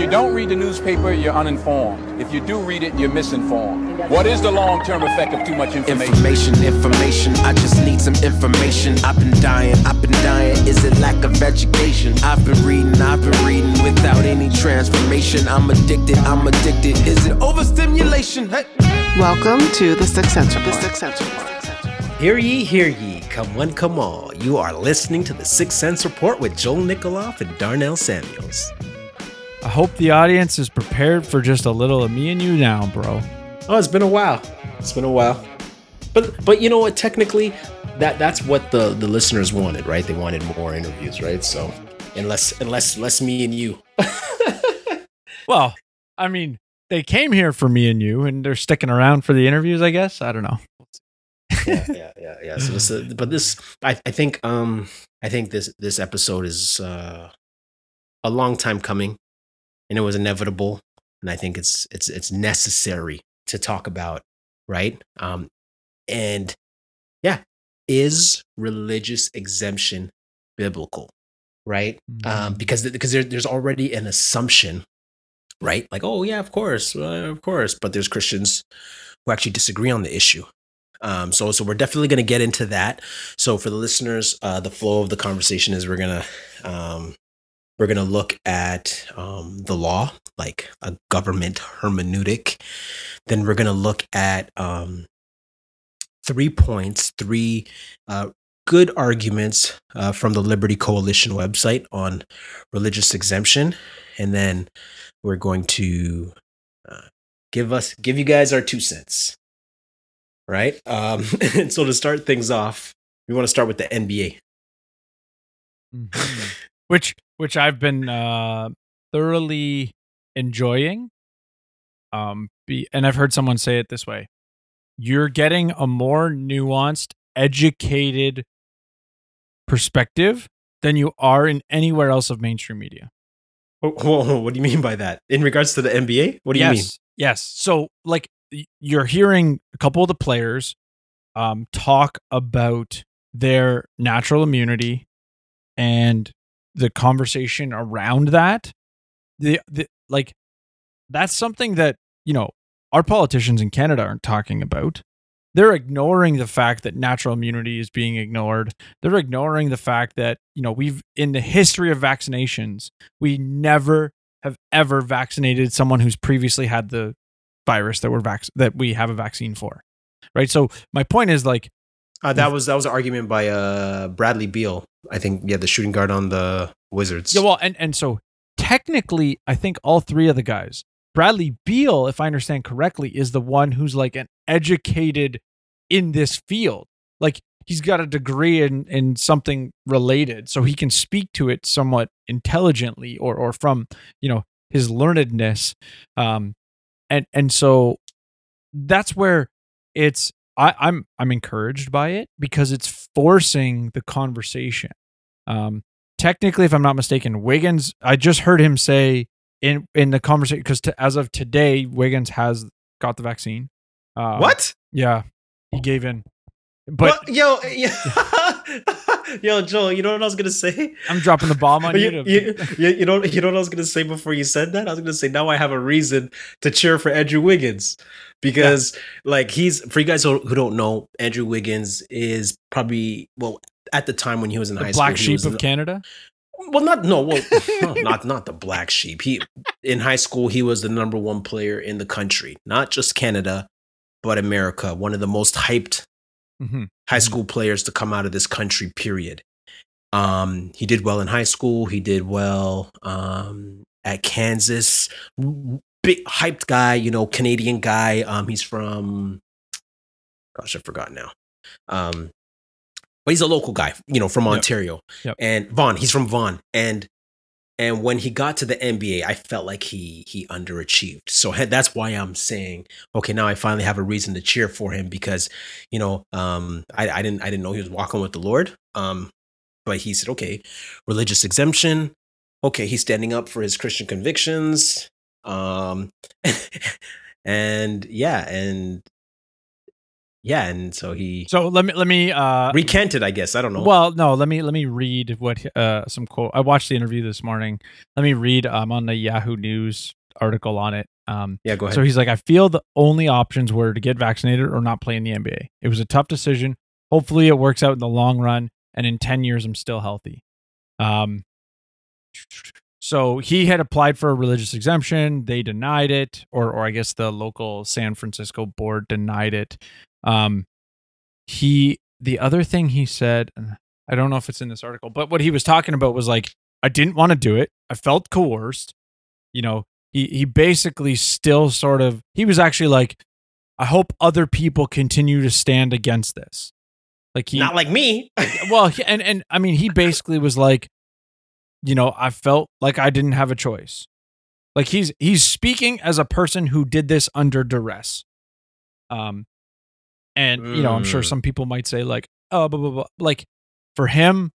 you don't read the newspaper, you're uninformed. If you do read it, you're misinformed. What is the long-term effect of too much information? Information, information. I just need some information. I've been dying, I've been dying. Is it lack of education? I've been reading, I've been reading without any transformation. I'm addicted, I'm addicted. Is it overstimulation? Hey. Welcome to the Six Cents Report. The Six Cents Report. Hear ye, hear ye, come one, come all. You are listening to the Six Cents Report with Joel Nikoloff and Darnell Samuels. I hope the audience is prepared for just a little of me and you now, bro. Oh, it's been a while. It's been a while. But but you know what? Technically, that that's what the the listeners wanted, right? They wanted more interviews, right? So unless unless less me and you. Well, I mean, they came here for me and you, and they're sticking around for the interviews, I guess. I don't know. yeah, yeah, yeah, yeah. So this, uh, but this, I, I think, um, I think this this episode is uh, a long time coming, and it was inevitable, and I think it's it's it's necessary to talk about, right? Um, and yeah, is religious exemption biblical, right? Um, because because there, there's already an assumption, right? Like, oh yeah, of course, uh, of course, but there's Christians who actually disagree on the issue. Um, so, so we're definitely going to get into that. So, for the listeners, uh, the flow of the conversation is we're gonna um, we're gonna look at um, the law, like a government hermeneutic. Then we're gonna look at um, three points, three uh, good arguments uh, from the Liberty Coalition website on religious exemption, and then we're going to uh, give us give you guys our two cents right? Um, and so to start things off, we want to start with the NBA. Mhm. Which which I've been uh, thoroughly enjoying. Um, be, and I've heard someone say it this way: you're getting a more nuanced, educated perspective than you are in anywhere else of mainstream media. Whoa, whoa, whoa, what do you mean by that? In regards to the NBA, what do you mean? Yes. So like you're hearing a couple of the players um talk about their natural immunity and the conversation around that. The, the like that's something that, you know, our politicians in Canada aren't talking about. They're ignoring the fact that natural immunity is being ignored. They're ignoring the fact that, you know, we've in the history of vaccinations, we never have ever vaccinated someone who's previously had the virus that we're vac- that we have a vaccine for. Right? So my point is like Uh, that was that was an argument by uh, Bradley Beal. I think yeah, the shooting guard on the Wizards. Yeah, well, and and so technically, I think all three of the guys, Bradley Beal, if I understand correctly, is the one who's like an educated in this field. Like he's got a degree in in something related, so he can speak to it somewhat intelligently, or or from you know his learnedness, um, and and so that's where it's I, I'm I'm encouraged by it because it's forcing the conversation. Um, technically, if I'm not mistaken, Wiggins. I just heard him say in in the conversation because as of today, Wiggins has got the vaccine. Uh, what? Yeah, he gave in. But What? yo, yo, Joel, you know what I was gonna say? I'm dropping the bomb on you. You, you, you, you know, you know what I was gonna say before you said that. I was gonna say now I have a reason to cheer for Andrew Wiggins because, like, he's for you guys who who don't know, Andrew Wiggins is probably well at the time when he was in the high black school. black sheep of the- Canada. Well, not no, well, not not the black sheep. He in high school he was the number one player in the country, not just Canada, but America. One of the most hyped Mhm. high school players to come out of this country. Period. Um, he did well in high school. He did well um, at Kansas. Big hyped guy, you know, Canadian guy. Um, he's from, gosh, I forgot now. Um, but he's a local guy, you know, from Ontario. Yep. And Vaughan, he's from Vaughan, and and when he got to the NBA, I felt like he he underachieved. So that's why I'm saying, okay, now I finally have a reason to cheer for him because, you know, um, I, I didn't I didn't know he was walking with the Lord. Um, but he said, okay, religious exemption. Okay, he's standing up for his Christian convictions. Um, and yeah, and yeah, and so he So let me let me uh recanted. I guess I don't know. Well, no, let me let me read what uh some quote. I watched the interview this morning. Let me read. I'm on the Yahoo News article on it. Um, yeah, go ahead. so he's like, I feel the only options were to get vaccinated or not play in the NBA. It was a tough decision. Hopefully, it works out in the long run, and in ten years, I'm still healthy. Um, so he had applied for a religious exemption. They denied it, or or I guess the local San Francisco board denied it. Um, he the other thing he said, I don't know if it's in this article, but what he was talking about was like, I didn't want to do it. I felt coerced. You know, he he basically still sort of he was actually like, I hope other people continue to stand against this. Like he not like me. well, he, and and I mean, he basically was like, you know, I felt like I didn't have a choice. Like he's he's speaking as a person who did this under duress. Um, and you know, I'm sure Mm. some people might say like, oh, blah blah blah. Like for him,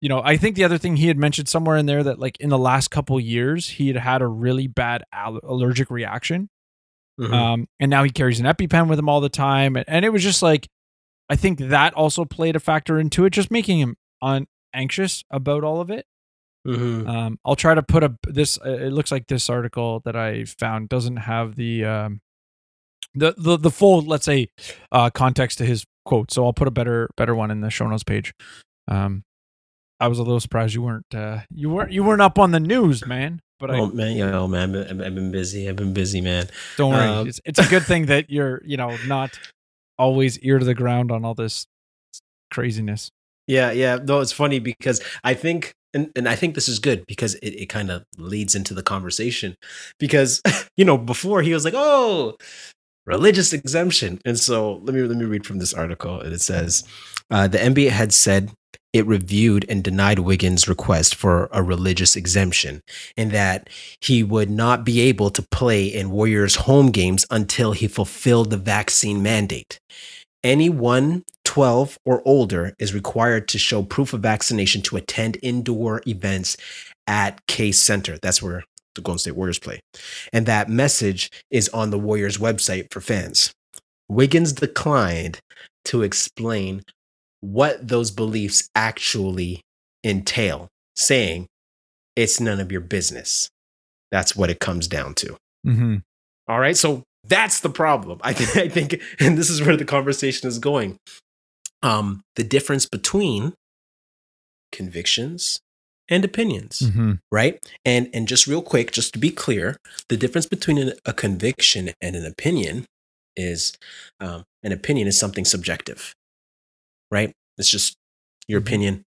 you know, I think the other thing he had mentioned somewhere in there that like in the last couple years he had had a really bad al- allergic reaction Mhm. um, and now he carries an EpiPen with him all the time, and, and it was just like, I think that also played a factor into it, just making him on anxious about all of it. Mhm. Um, I'll try to put a this. Uh, it looks like this article that I found doesn't have the um, the the the full let's say uh, context to his quote. So I'll put a better better one in the show notes page. Um, I was a little surprised you weren't uh, you weren't you weren't up on the news, man. But I oh man, yeah, oh man, I've been, I've been busy. I've been busy, man. Don't worry. Um, it's, it's a good thing that you're, you know, not always ear to the ground on all this craziness. Yeah, yeah. No, it's funny because I think, and, and I think this is good because it, it kind of leads into the conversation. Because, you know, before he was like, oh, religious exemption. And so let me let me read from this article. And it says uh, the NBA had said it reviewed and denied Wiggins' request for a religious exemption, and that he would not be able to play in Warriors home games until he fulfilled the vaccine mandate. Anyone 12 or older is required to show proof of vaccination to attend indoor events at Chase Center. That's where the Golden State Warriors play. And that message is on the Warriors website for fans. Wiggins declined to explain what those beliefs actually entail, saying it's none of your business. That's what it comes down to. Mm-hmm. All right. So that's the problem. I, th- I think, and this is where the conversation is going. Um, the difference between convictions and opinions, Mm-hmm. right? And and just real quick, just to be clear, the difference between an, a conviction and an opinion is um, an opinion is something subjective, right? It's just your Mhm. opinion.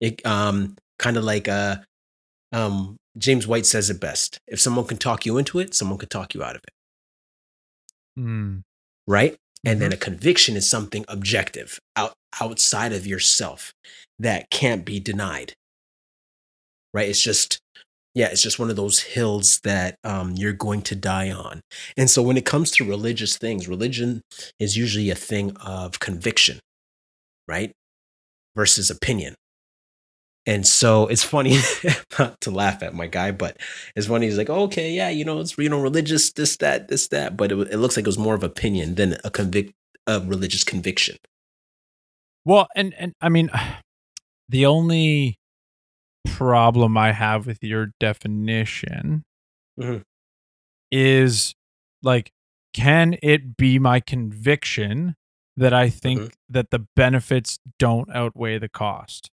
It um, kind of like uh, um, James White says it best: if someone can talk you into it, someone could talk you out of it Mm. right? And then a conviction is something objective out outside of yourself that can't be denied. Right? It's just yeah, it's just one of those hills that um, you're going to die on. And so when it comes to religious things, religion is usually a thing of conviction, right? Versus opinion. And so it's funny not to laugh at my guy, but it's funny. He's like, oh, okay, yeah, you know, it's you know, religious, this, that, this, that. But it, it looks like it was more of opinion than a convict, a religious conviction. Well, and and I mean, the only problem I have with your definition Mhm. is like, can it be my conviction that I think Mhm. that the benefits don't outweigh the cost?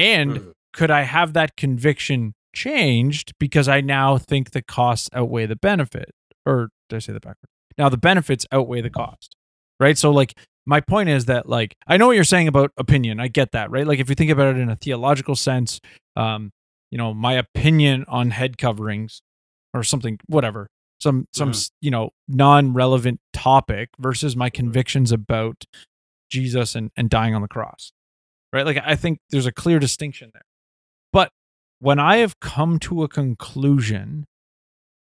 And Mhm. could I have that conviction changed because I now think the costs outweigh the benefit? Or did I say that backward? Now the benefits outweigh the cost, right? So, like, my point is that, like, I know what you're saying about opinion. I get that, right? Like, if you think about it in a theological sense, um, you know, my opinion on head coverings or something, whatever, some, some, Mhm. you know, non relevant topic versus my convictions about Jesus and, and dying on the cross right? Like I think there's a clear distinction there. But when I have come to a conclusion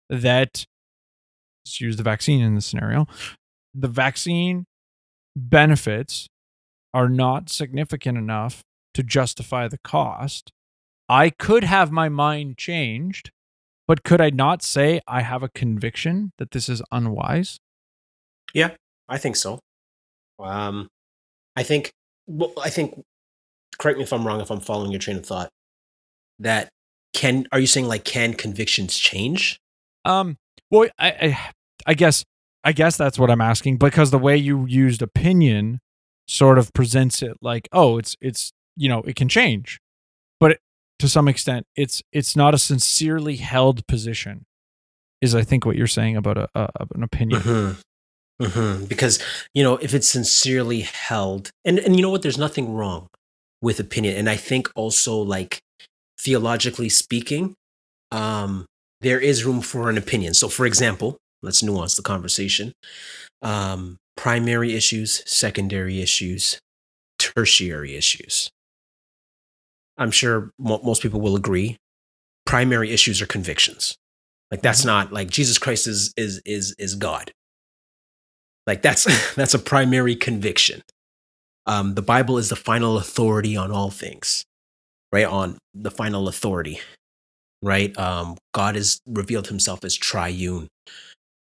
that let's use the vaccine in this scenario, the vaccine benefits are not significant enough to justify the cost, I could have my mind changed, but could I not say I have a conviction that this is unwise? Yeah, I think so. Um, I think. Well, I think. Correct me if I'm wrong. If I'm following your train of thought, that can are you saying like can convictions change? Um, well, I, I, I guess, I guess that's what I'm asking because the way you used opinion sort of presents it like, oh, it's, it's, you know, it can change, but it, to some extent, it's, it's not a sincerely held position, is I think what you're saying about a, a an opinion. Mhm. Mhm. Because you know, if it's sincerely held, and and you know what, there's nothing wrong with opinion, and I think also like theologically speaking, um, there is room for an opinion. So, for example, let's nuance the conversation. Um, primary issues, secondary issues, tertiary issues. I'm sure mo- most people will agree. Primary issues are convictions. Like that's not like Jesus Christ is is is is God. Like that's that's a primary conviction. Um, the Bible is the final authority on all things, right? On the final authority, right? Um, God has revealed Himself as triune,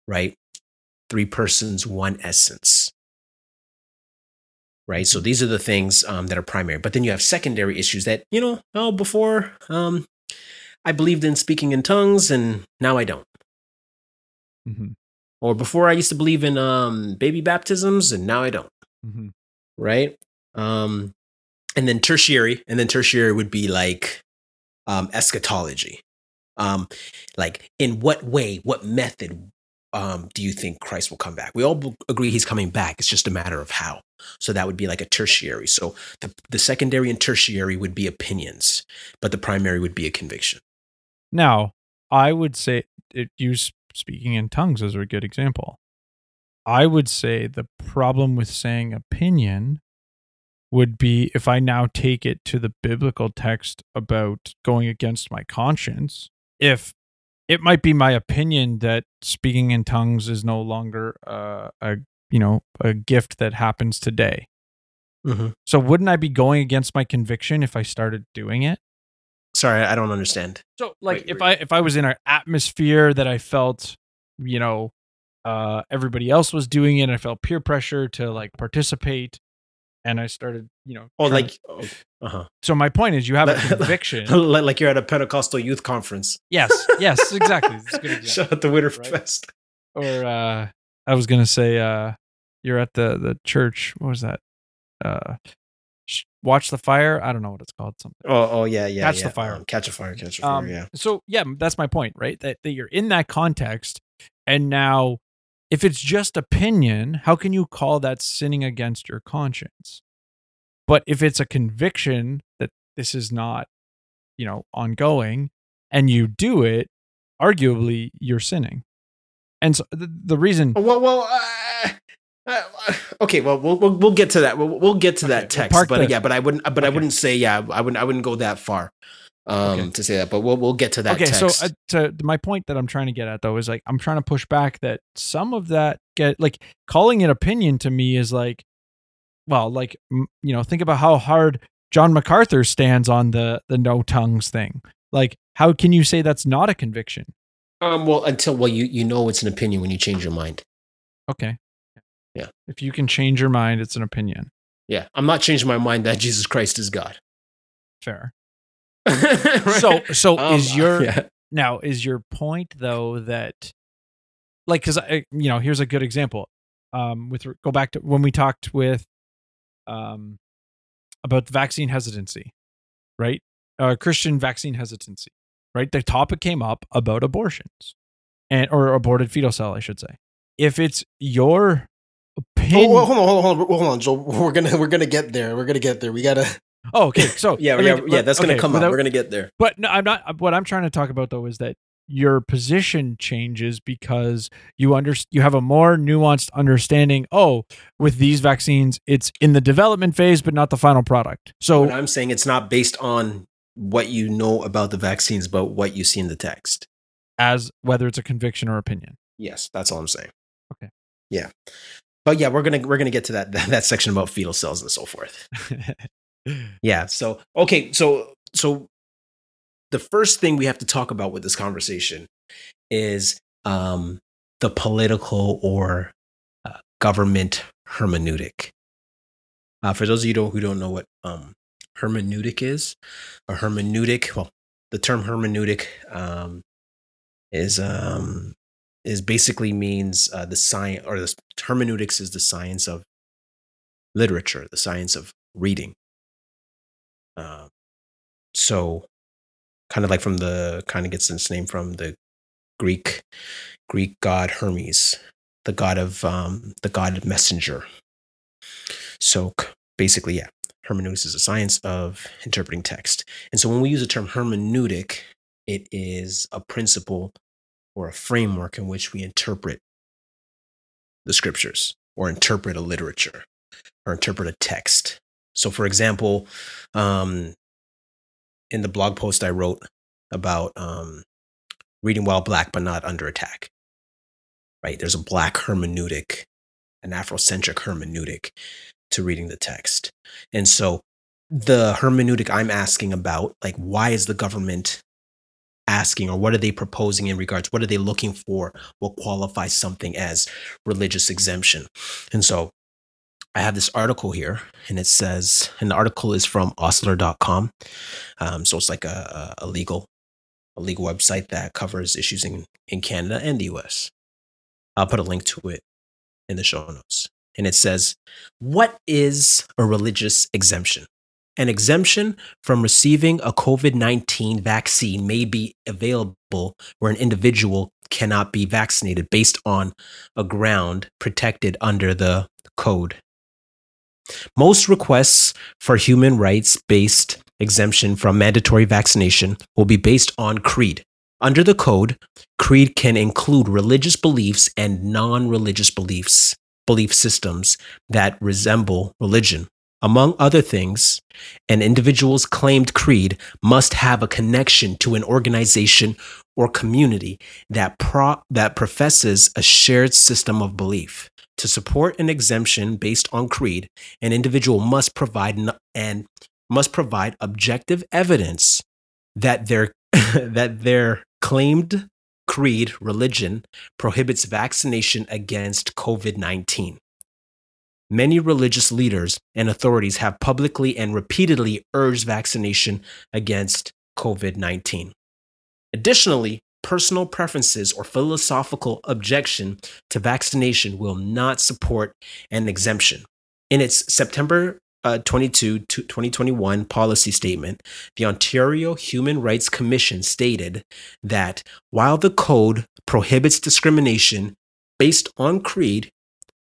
right? Three persons, one essence, right? So these are the things um, that are primary. But then you have secondary issues that you know. Oh, before um, I believed in speaking in tongues, and now I don't hmm or before I used to believe in um, baby baptisms, and now I don't. hmm Right. Um, and then tertiary, and then tertiary would be like um, eschatology. Um, like, in what way, what method um, do you think Christ will come back? We all agree he's coming back. It's just a matter of how. So that would be like a tertiary. So the, the secondary and tertiary would be opinions, but the primary would be a conviction. Now, I would say it, use speaking in tongues as a good example. I would say the problem with saying opinion would be if I now take it to the biblical text about going against my conscience, if it might be my opinion that speaking in tongues is no longer uh, a you know a gift that happens today. Mm-hmm. So wouldn't I be going against my conviction if I started doing it? Sorry, I don't understand. So like Wait, if wait. I if I was in an atmosphere that I felt, you know, uh everybody else was doing it, I felt peer pressure to like participate and I started, you know, Oh, like, uh huh. so my point is you have a conviction. like, you're at a Pentecostal youth conference. yes, yes, exactly. That's a good example. Shout out the Winter Right. Fest. Or uh I was gonna say uh you're at the the church, what was that? Uh watch the fire. I don't know what it's called. Something. Oh, oh yeah, yeah. Catch the fire. Um, catch a fire. Catch a fire. Um, yeah. So yeah, that's my point, right? That that you're in that context, and now, if it's just opinion, how can you call that sinning against your conscience? But if it's a conviction that this is not, you know, ongoing, and you do it, arguably you're sinning. And so the, the reason, Well, well. Uh, uh, uh, okay, well, we'll we'll we'll get to that. We'll, we'll get to Okay, that we'll text, but the- yeah, but I wouldn't. But I wouldn't say yeah. I wouldn't. I wouldn't go that far um, Okay. to say that. But we'll we'll get to that. okay, text. so uh, to my point that I'm trying to get at though is like I'm trying to push back that some of that get like calling it opinion to me is like, well, like m- you know, think about how hard John MacArthur stands on the the no tongues thing. Like, how can you say that's not a conviction? um, well, until well, you you know it's an opinion when you change your mind. Okay, Yeah. If you can change your mind, it's an opinion. Yeah, I'm not changing my mind that Jesus Christ is God. Fair. Right? So, so Um, is your yeah. Now, is your point though that, like, because I, you know, here's a good example. Um, with go back to when we talked with, um, about vaccine hesitancy, right? Uh, Christian vaccine hesitancy, right? The topic came up about abortions, and or aborted fetal cell, I should say. If it's your opinion, Oh, well, hold on, hold on, hold on, hold on, Joel. We're gonna we're gonna get there. We're gonna get there. We gotta. Oh, okay, so Yeah, yeah, yeah. That's gonna come without- up. We're gonna get there. But no, I'm not. What I'm trying to talk about though is that your position changes because you under you have a more nuanced understanding. Oh, with these vaccines, it's in the development phase, but not the final product. So But I'm saying it's not based on what you know about the vaccines, but what you see in the text. as whether it's a conviction or opinion. Yes, that's all I'm saying. Okay. Yeah, but yeah, we're gonna we're gonna get to that that, that section about fetal cells and so forth. Yeah. So okay. So so the first thing we have to talk about with this conversation is um, the political or uh, government hermeneutic. Uh, for those of you don't, who don't know what um, hermeneutic is, a hermeneutic, well, the term hermeneutic um, is um, is basically means uh, the science or the hermeneutics is the science of literature, the science of reading. Uh, so, kind of like from the kind of gets its name from the Greek Greek god Hermes, the god of um, the god messenger. So basically, yeah, hermeneutics is a science of interpreting text. And so when we use the term hermeneutic, it is a principle or a framework in which we interpret the scriptures or interpret a literature or interpret a text. So, for example, um, in the blog post I wrote about um, reading while black but not under attack, right? There's a black hermeneutic, an Afrocentric hermeneutic to reading the text. And so the hermeneutic I'm asking about, like, why is the government asking or what are they proposing in regards what are they looking for what qualifies something as religious exemption and so i have this article here and it says and the article is from osler.com um, so it's like a, a legal a legal website that covers issues in, in canada and the us i'll put a link to it in the show notes. And it says what is a religious exemption? An exemption from receiving a COVID 19 vaccine may be available where an individual cannot be vaccinated based on a ground protected under the code. Most requests for human rights based exemption from mandatory vaccination will be based on creed. Under the code, creed can include religious beliefs and non religious beliefs, belief systems that resemble religion. Among other things, an individual's claimed creed must have a connection to an organization or community that, pro- that professes a shared system of belief. To support an exemption based on creed, an individual must provide n- and must provide objective evidence that their that their claimed creed religion prohibits vaccination against COVID-19. Many religious leaders and authorities have publicly and repeatedly urged vaccination against COVID 19. Additionally, personal preferences or philosophical objection to vaccination will not support an exemption. In its September uh, 22, 2021 policy statement, the Ontario Human Rights Commission stated that while the code prohibits discrimination based on creed,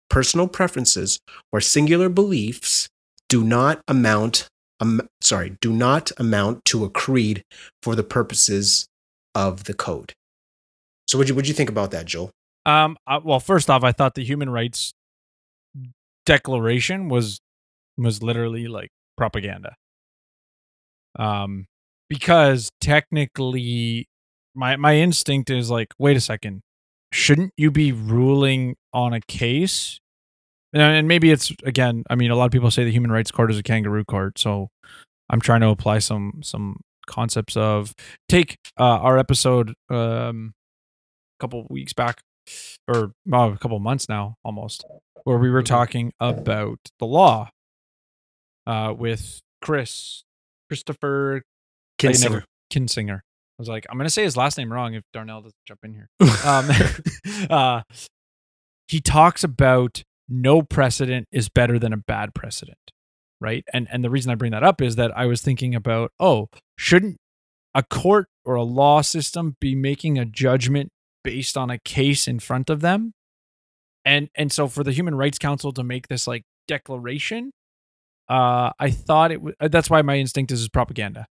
personal preferences or singular beliefs do not amount um, sorry do not amount to a creed for the purposes of the code so what you what you think about that joel Um. uh, well, first off, I thought the human rights declaration was was literally like propaganda. Um, because technically, my my instinct is like, wait a second, shouldn't you be ruling on a case? And- And maybe it's again. I mean, a lot of people say the human rights court is a kangaroo court, so I'm trying to apply some some concepts of take uh, our episode um a couple weeks back or well, a couple months now almost where we were Mhm. talking about the law uh with Chris Christopher Kinsinger. never- Kinsinger. I was like, I'm gonna say his last name wrong if Darnell doesn't jump in here. Um, uh, he talks about no precedent is better than a bad precedent, right? And and the reason I bring that up is that I was thinking about, oh, shouldn't a court or a law system be making a judgment based on a case in front of them? And and so for the Human Rights Council to make this like declaration, uh, I thought it. That's why my instinct is, is propaganda.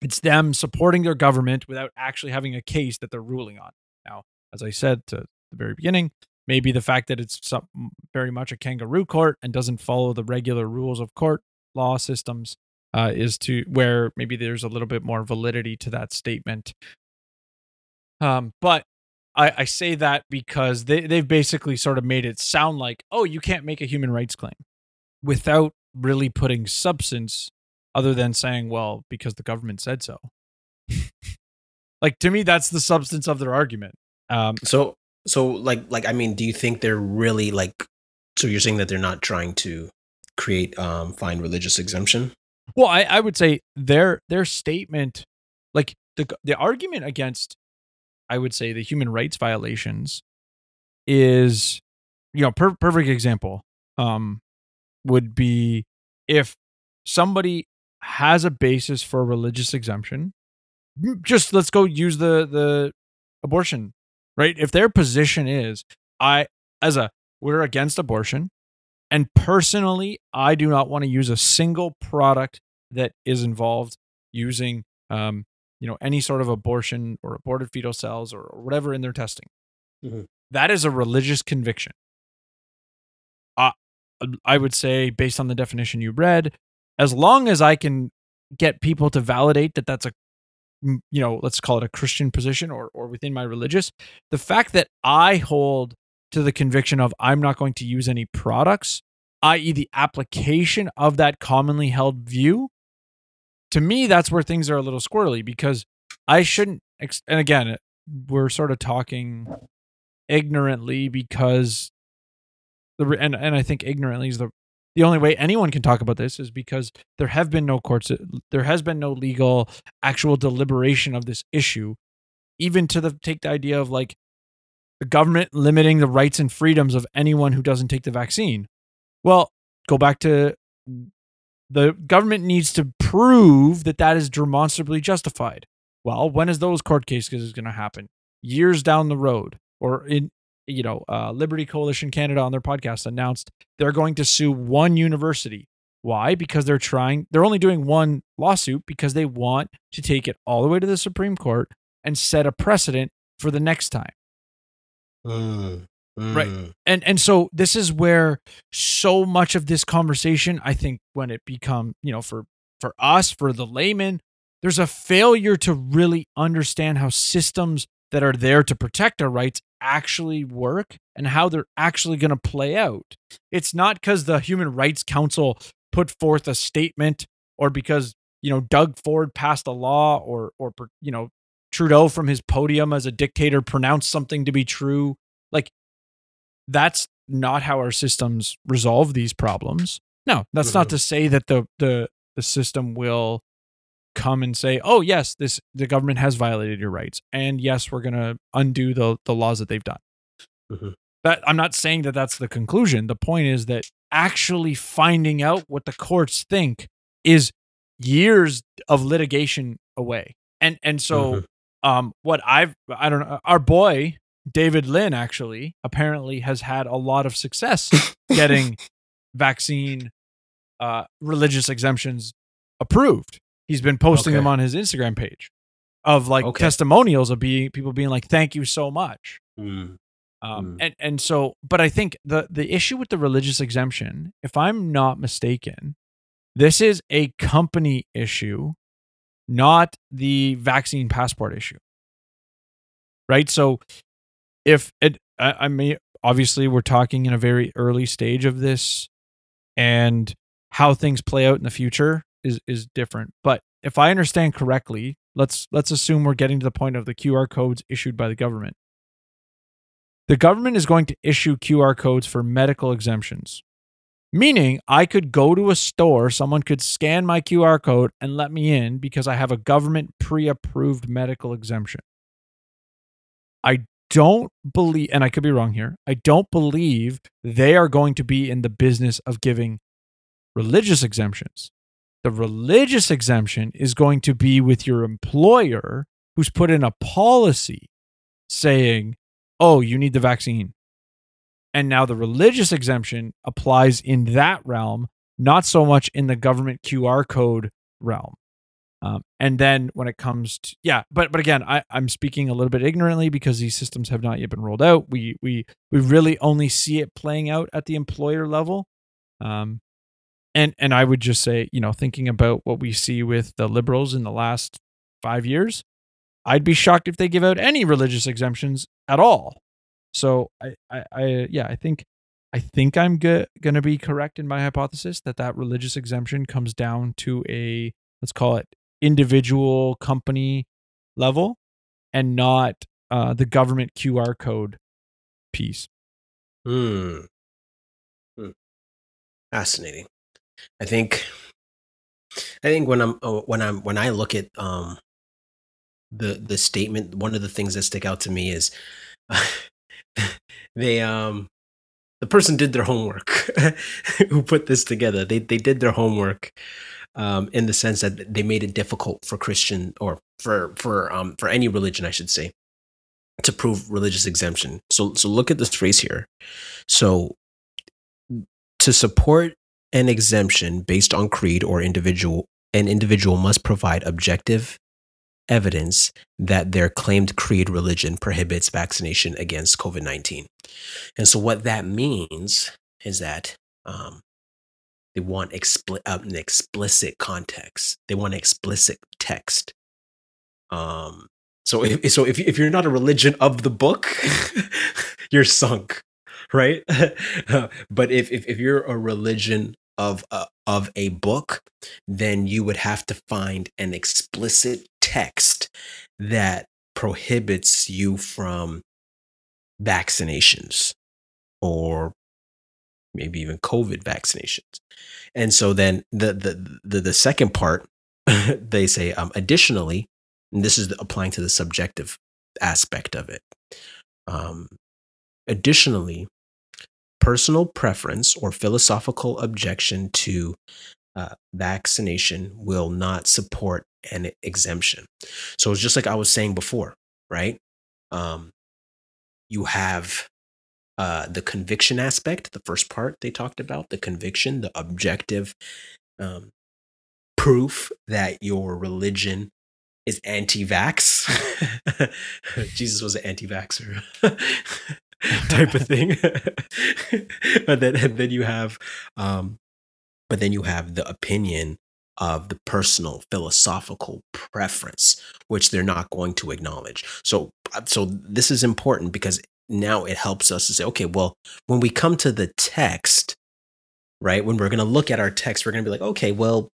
It's them supporting their government without actually having a case that they're ruling on. Now, as I said to the very beginning, maybe the fact that it's some, very much a kangaroo court and doesn't follow the regular rules of court law systems uh, is to where maybe there's a little bit more validity to that statement. Um, but I, I say that because they, they've basically sort of made it sound like, oh, you can't make a human rights claim without really putting substance other than saying, well, because the government said so. like to me, that's the substance of their argument. Um, so so like like i mean do you think they're really like So you're saying that they're not trying to create um find religious exemption? Well, I, I would say their their statement, like the the argument against, I would say the human rights violations, is, you know, per- perfect example, um, would be if somebody has a basis for a religious exemption. Just let's go use the the abortion, right? If their position is, I as a we're against abortion, and personally, I do not want to use a single product that is involved using, um, you know, any sort of abortion or aborted fetal cells or, or whatever in their testing. Mhm. That is a religious conviction. Uh, I would say, based on the definition you read, as long as I can get people to validate that that's a, you know, let's call it a Christian position or or within my religious, the fact that I hold to the conviction of I'm not going to use any products, i.e., the application of that commonly held view, to me, that's where things are a little squirrely because I shouldn't. And again, we're sort of talking ignorantly because the and and I think ignorantly is the the only way anyone can talk about this is because there have been no courts, uh, there has been no legal actual deliberation of this issue, even to the take the idea of like the government limiting the rights and freedoms of anyone who doesn't take the vaccine. Well, go back to the government needs to prove that that is demonstrably justified. Well, when is those court cases going to happen? Years down the road, or in you know, uh, Liberty Coalition Canada on their podcast announced they're going to sue one university. Why? Because they're trying. They're only doing one lawsuit because they want to take it all the way to the Supreme Court and set a precedent for the next time. Mm, Right. mm. and and so this is where so much of this conversation i think when it become you know for for us for the layman there's a failure to really understand how systems that are there to protect our rights actually work and how they're actually going to play out it's not because the human rights council put forth a statement or because you know doug ford passed a law or or you know trudeau from his podium as a dictator pronounced something to be true like that's not how our systems resolve these problems. No, that's not Mhm. to say that the the the system will come and say, "Oh, yes, this the government has violated your rights, and yes, we're going to undo the the laws that they've done." Mhm. That I'm not saying that that's the conclusion. The point is that actually finding out what the courts think is years of litigation away. And and so Mhm. um what I've I don't know our boy David Lynn actually apparently has had a lot of success getting vaccine uh religious exemptions approved. He's been posting them on his Instagram page of like Okay. testimonials of being people being like thank you so much. Mm. Um, Mm. and and so, but I think the the issue with the religious exemption, if I'm not mistaken, this is a company issue, not the vaccine passport issue. Right. So, if it, I, I mean, obviously, we're talking in a very early stage of this, and how things play out in the future is is different. But if I understand correctly, let's let's assume we're getting to the point of the QR codes issued by the government the government is going to issue QR codes for medical exemptions. Meaning, I could go to a store, someone could scan my QR code and let me in because I have a government pre approved medical exemption. I don't believe, and I could be wrong here, I don't believe they are going to be in the business of giving religious exemptions. The religious exemption is going to be with your employer who's put in a policy saying, oh, you need the vaccine. And now the religious exemption applies in that realm, not so much in the government QR code realm. Um, and then when it comes to yeah, but but again, I, I'm speaking a little bit ignorantly because these systems have not yet been rolled out. We we we really only see it playing out at the employer level. Um, and and I would just say, you know, thinking about what we see with the liberals in the last five years, I'd be shocked if they give out any religious exemptions at all. So I, I, I yeah, I think, I think I'm go- going to be correct in my hypothesis that that religious exemption comes down to a let's call it individual company level, and not uh, the government QR code piece. Hmm. Fascinating. I think. I think when I'm oh, when I'm when I look at um the the statement, one of the things that stick out to me is they um the person did their homework who put this together. They they did their homework um, in the sense that they made it difficult for Christian or for for um, for any religion, I should say, to prove religious exemption. So so look at this phrase here. So to support an exemption based on creed or individual, an individual must provide objective evidence that their claimed creed religion prohibits vaccination against COVID 19. And so, what that means is that um, they want expli- uh, an explicit context, they want explicit text. Um, so, if, so if, if you're not a religion of the book, you're sunk, right? but if, if, if you're a religion of a, of a book, then you would have to find an explicit text that prohibits you from vaccinations or maybe even COVID vaccinations. And so then the the the, the second part they say um, additionally, and this is applying to the subjective aspect of it. Um, additionally, personal preference or philosophical objection to uh, vaccination will not support an exemption. So it's just like I was saying before, right? Um, you have uh, the conviction aspect, the first part they talked about, the conviction, the objective um, proof that your religion is anti-vax. Jesus was an anti-vaxxer. type of thing. but then and then you have um but then you have the opinion of the personal philosophical preference which they're not going to acknowledge. So uh, so this is important because now it helps us to say okay, well, when we come to the text, right? When we're going to look at our text, we're going to be like, okay, well,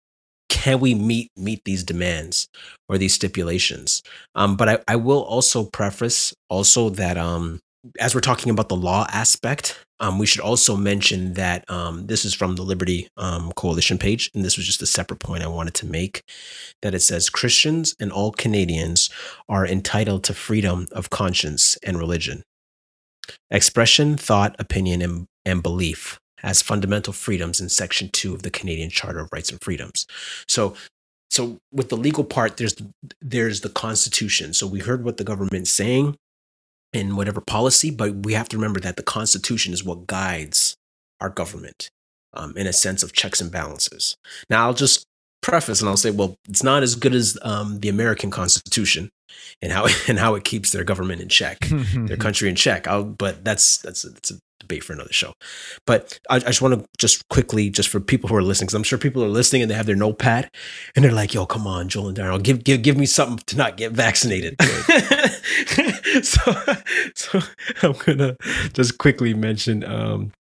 can we meet meet these demands or these stipulations um, but I, I will also preface also that um, as we're talking about the law aspect, um, we should also mention that um, this is from the Liberty um, Coalition page, and this was just a separate point I wanted to make. That it says Christians and all Canadians are entitled to freedom of conscience and religion, expression, thought, opinion, and, and belief as fundamental freedoms in Section Two of the Canadian Charter of Rights and Freedoms. So so with the legal part there's there's the constitution so we heard what the government's saying in whatever policy, but we have to remember that the Constitution is what guides our government um, in a sense of checks and balances. Now, I'll just preface and I'll say, well, it's not as good as um, the American Constitution and how and how it keeps their government in check, their country in check. I'll, but that's that's a, that's a debate for another show. But I, I just want to just quickly, just for people who are listening, because I'm sure people are listening and they have their notepad and they're like, "Yo, come on, Joel and Daryl, give give give me something to not get vaccinated." so, so I'm gonna just quickly mention um,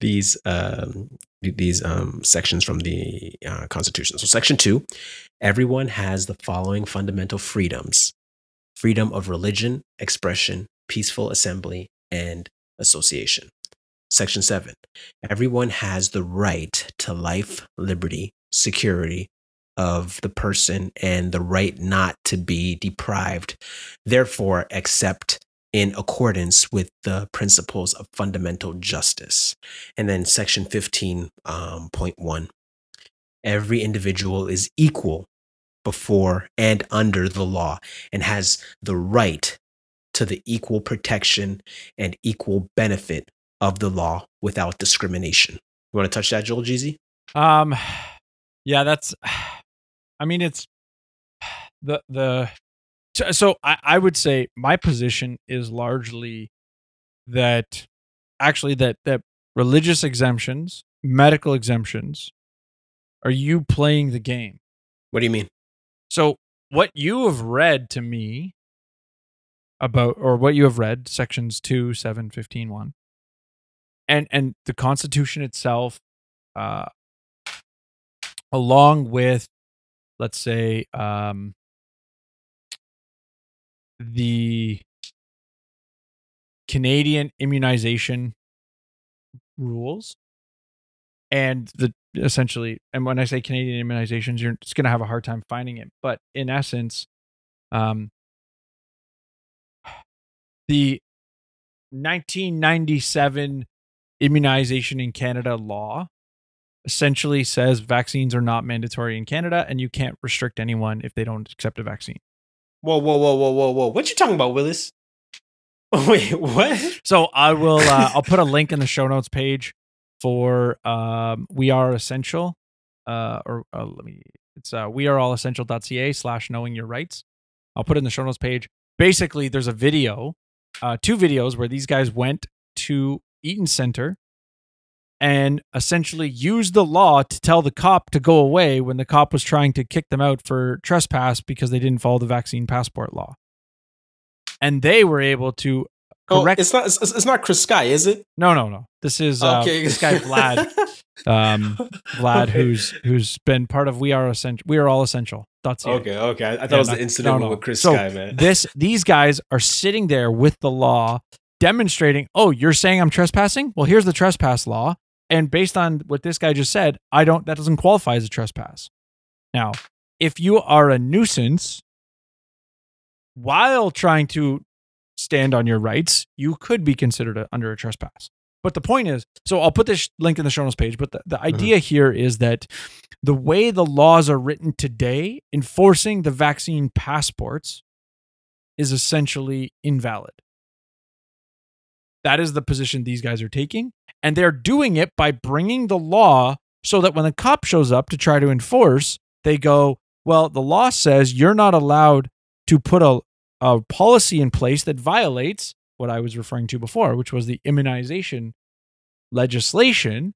these um, these um, sections from the uh, Constitution. So, Section Two: Everyone has the following fundamental freedoms: freedom of religion, expression, peaceful assembly, and association. Section 7. Everyone has the right to life, liberty, security of the person, and the right not to be deprived, therefore, except in accordance with the principles of fundamental justice. And then section 15.1 um, every individual is equal before and under the law and has the right to the equal protection and equal benefit of the law without discrimination. You want to touch that, Joel Jeezy? Um, yeah, that's. I mean, it's the the. So I, I would say my position is largely that actually that that religious exemptions, medical exemptions, are you playing the game? What do you mean? So what you have read to me about or what you have read sections 2 7 15 1 and and the constitution itself uh along with let's say um the Canadian immunization rules and the essentially, and when I say Canadian immunizations, you're just going to have a hard time finding it. But in essence, um, the 1997 immunization in Canada law essentially says vaccines are not mandatory in Canada and you can't restrict anyone if they don't accept a vaccine. Whoa, whoa, whoa, whoa, whoa, whoa! What you talking about, Willis? Wait, what? So I will uh, I'll put a link in the show notes page for um, we are essential uh, or uh, let me it's uh, we are all essential.ca slash knowing your rights. I'll put it in the show notes page. Basically, there's a video, uh, two videos where these guys went to Eaton Center and essentially used the law to tell the cop to go away when the cop was trying to kick them out for trespass because they didn't follow the vaccine passport law. And they were able to Oh, correct. it's not. It's, it's not Chris Sky, is it? no, no, no. This is uh, okay, this guy Vlad. um, Vlad, Okay. who's who's been part of We Are Essential. We are all essential. That's Okay, okay. I, I thought Yeah, it was the incident no, no. with Chris So, Sky, man. This these guys are sitting there with the law, demonstrating. Oh, you're saying I'm trespassing? Well, here's the trespass law, and based on what this guy just said, I don't. That doesn't qualify as a trespass. Now, if you are a nuisance while trying to stand on your rights, you could be considered a, under a trespass. But the point is, so I'll put this link in the show notes page. But the, the mm-hmm. idea here is that the way the laws are written today, enforcing the vaccine passports is essentially invalid. That is the position these guys are taking. And they're doing it by bringing the law so that when the cop shows up to try to enforce, they go, well, the law says you're not allowed to put a, a policy in place that violates what I was referring to before, which was the immunization legislation.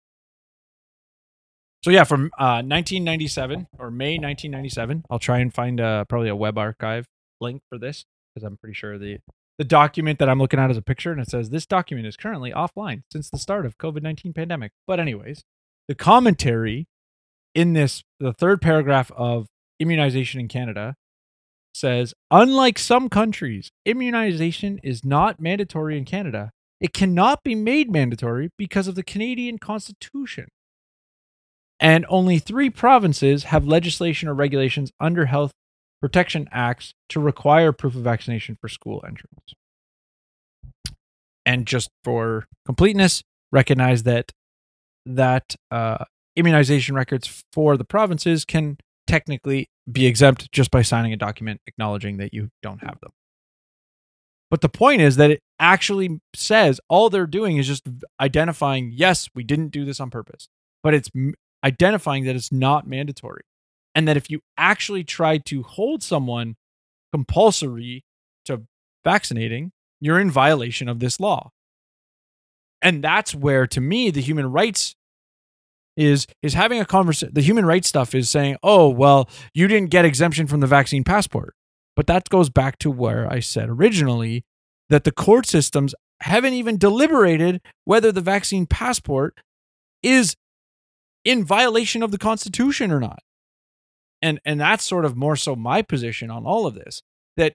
So yeah, from uh, 1997 or May 1997, I'll try and find uh, probably a web archive link for this because I'm pretty sure the the document that I'm looking at is a picture and it says this document is currently offline since the start of COVID-19 pandemic. But anyways, the commentary in this the third paragraph of immunization in Canada says unlike some countries, immunization is not mandatory in Canada. It cannot be made mandatory because of the Canadian Constitution. And only 3 provinces have legislation or regulations under health protection acts to require proof of vaccination for school entrance. And just for completeness, recognize that that uh, immunization records for the provinces can technically be exempt just by signing a document acknowledging that you don't have them. But the point is that it actually says all they're doing is just identifying, yes, we didn't do this on purpose, but it's identifying that it's not mandatory. And that if you actually try to hold someone compulsory to vaccinating, you're in violation of this law. And that's where, to me, the human rights is is having a conversation. The human rights stuff is saying, "Oh, well, you didn't get exemption from the vaccine passport." But that goes back to where I said originally that the court systems haven't even deliberated whether the vaccine passport is in violation of the Constitution or not. And and that's sort of more so my position on all of this that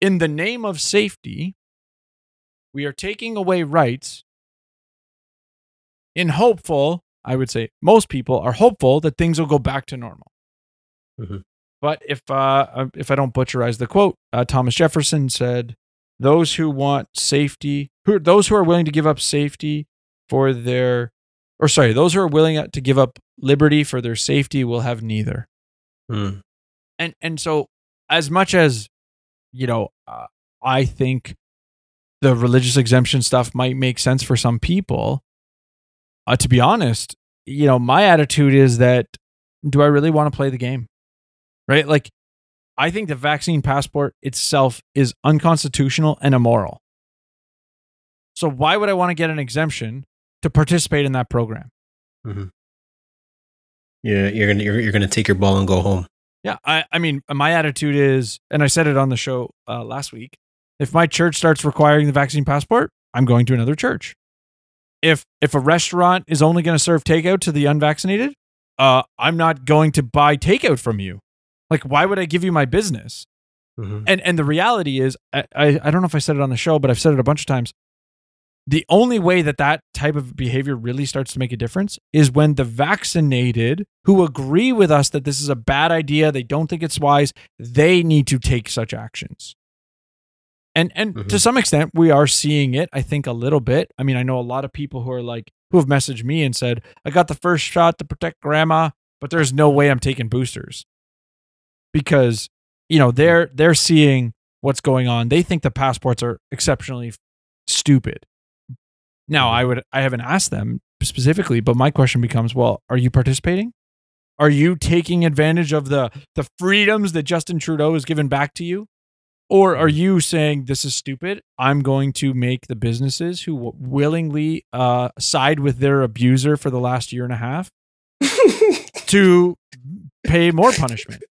in the name of safety, we are taking away rights in hopeful, I would say most people are hopeful that things will go back to normal. Mhm. But if uh, uh, if I don't butcherize the quote, uh, Thomas Jefferson said, "Those who want safety, who those who are willing to give up safety for their, or sorry, those who are willing to give up liberty for their safety will have neither." Hmm. and and so as much as you know uh, i think the religious exemption stuff might make sense for some people uh, to be honest you know my attitude is that do i really want to play the game? Right? Like i think the vaccine passport itself is unconstitutional and immoral. So why would i want to get an exemption to participate in that program Yeah, you're gonna you're, you're gonna take your ball and go home. Yeah, I, I mean, my attitude is, and I said it on the show uh, last week. If my church starts requiring the vaccine passport, I'm going to another church. If if a restaurant is only going to serve takeout to the unvaccinated, uh, I'm not going to buy takeout from you. Like, why would I give you my business? Mhm. And and the reality is, I, I I don't know if I said it on the show, but I've said it a bunch of times. The only way that that type of behavior really starts to make a difference is when the vaccinated who agree with us that this is a bad idea, they don't think it's wise, they need to take such actions. And and to Mhm. some extent we are seeing it, I think a little bit. I mean, I know a lot of people who are like who have messaged me and said, "I got the first shot to protect grandma, but there's no way I'm taking boosters." Because, you know, they're they're seeing what's going on. They think the passports are exceptionally stupid. Now, I would I haven't asked them specifically, but my question becomes, well, are you participating? Are you taking advantage of the the freedoms that Justin Trudeau has given back to you? Or are you saying this is stupid? I'm going to make the businesses who w- willingly uh, side with their abuser for the last year and a half to pay more punishment.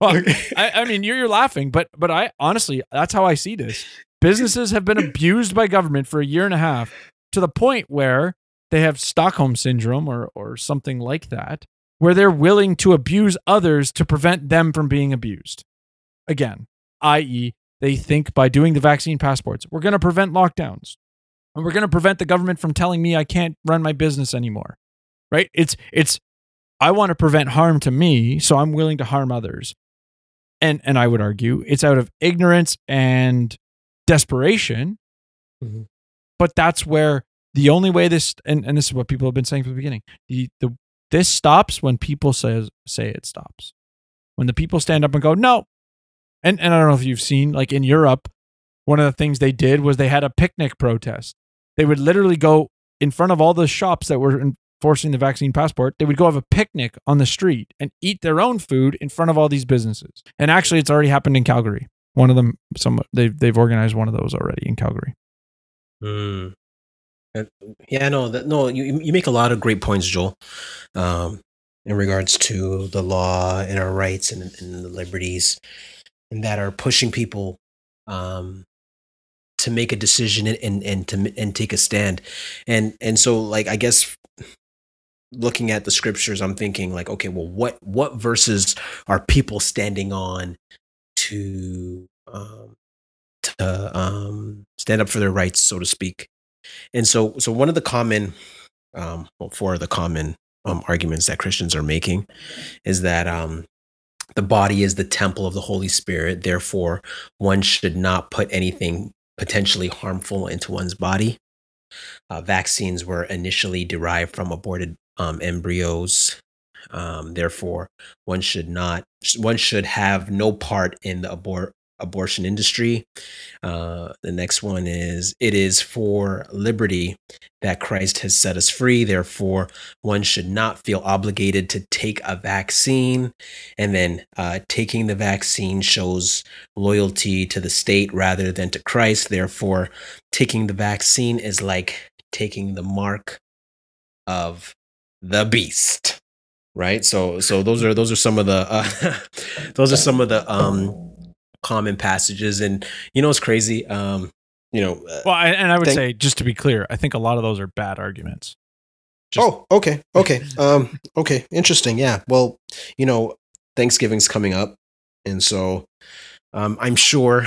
Well, I, I mean, you're, you're laughing, but but I honestly, that's how I see this. Businesses have been abused by government for a year and a half to the point where they have Stockholm syndrome or or something like that, where they're willing to abuse others to prevent them from being abused. Again, i.e., they think by doing the vaccine passports, we're going to prevent lockdowns, and we're going to prevent the government from telling me I can't run my business anymore. Right? It's it's I want to prevent harm to me, so I'm willing to harm others. And and I would argue it's out of ignorance and desperation. Mhm. But that's where the only way this and, and this is what people have been saying from the beginning. The the this stops when people says say it stops. When the people stand up and go, no. And and I don't know if you've seen, like in Europe, one of the things they did was they had a picnic protest. They would literally go in front of all the shops that were enforcing the vaccine passport. They would go have a picnic on the street and eat their own food in front of all these businesses. And actually, it's already happened in Calgary. One of them, some they've they've organized one of those already in Calgary. Mm. Yeah, no, that, no, you you make a lot of great points, Joel, um, in regards to the law and our rights and, and the liberties, and that are pushing people um, to make a decision and, and and to and take a stand, and and so like I guess looking at the scriptures, I'm thinking like, okay, well, what what verses are people standing on to um, to um, stand up for their rights, so to speak? And so, so one of the common, um, well, four of the common um, arguments that Christians are making is that um, the body is the temple of the Holy Spirit. Therefore, one should not put anything potentially harmful into one's body. Uh, vaccines were initially derived from aborted um, embryos. Um, therefore, one should not, one should have no part in the abort abortion industry. Uh, the next one is it is for liberty that Christ has set us free. Therefore, one should not feel obligated to take a vaccine. And then uh, taking the vaccine shows loyalty to the state rather than to Christ. Therefore, taking the vaccine is like taking the mark of the beast. Right. So, so those are those are some of the uh, those are some of the um common passages and you know it's crazy um you know uh, Well, I, and I would Thank- say, just to be clear, I think a lot of those are bad arguments. Just- oh okay okay um okay interesting yeah well you know thanksgiving's coming up and so um i'm sure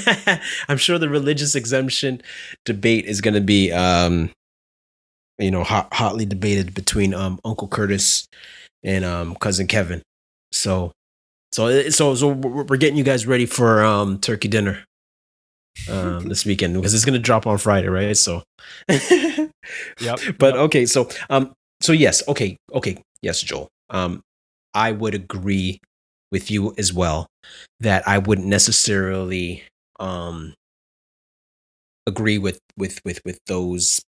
i'm sure the religious exemption debate is going to be um you know hot, hotly debated between um uncle curtis and um cousin kevin so so so so we're getting you guys ready for um turkey dinner um this weekend because it's going to drop on friday right so Yep. but Yep. okay so um so yes okay okay yes joel um i would agree with you as well that i wouldn't necessarily um agree with with with with those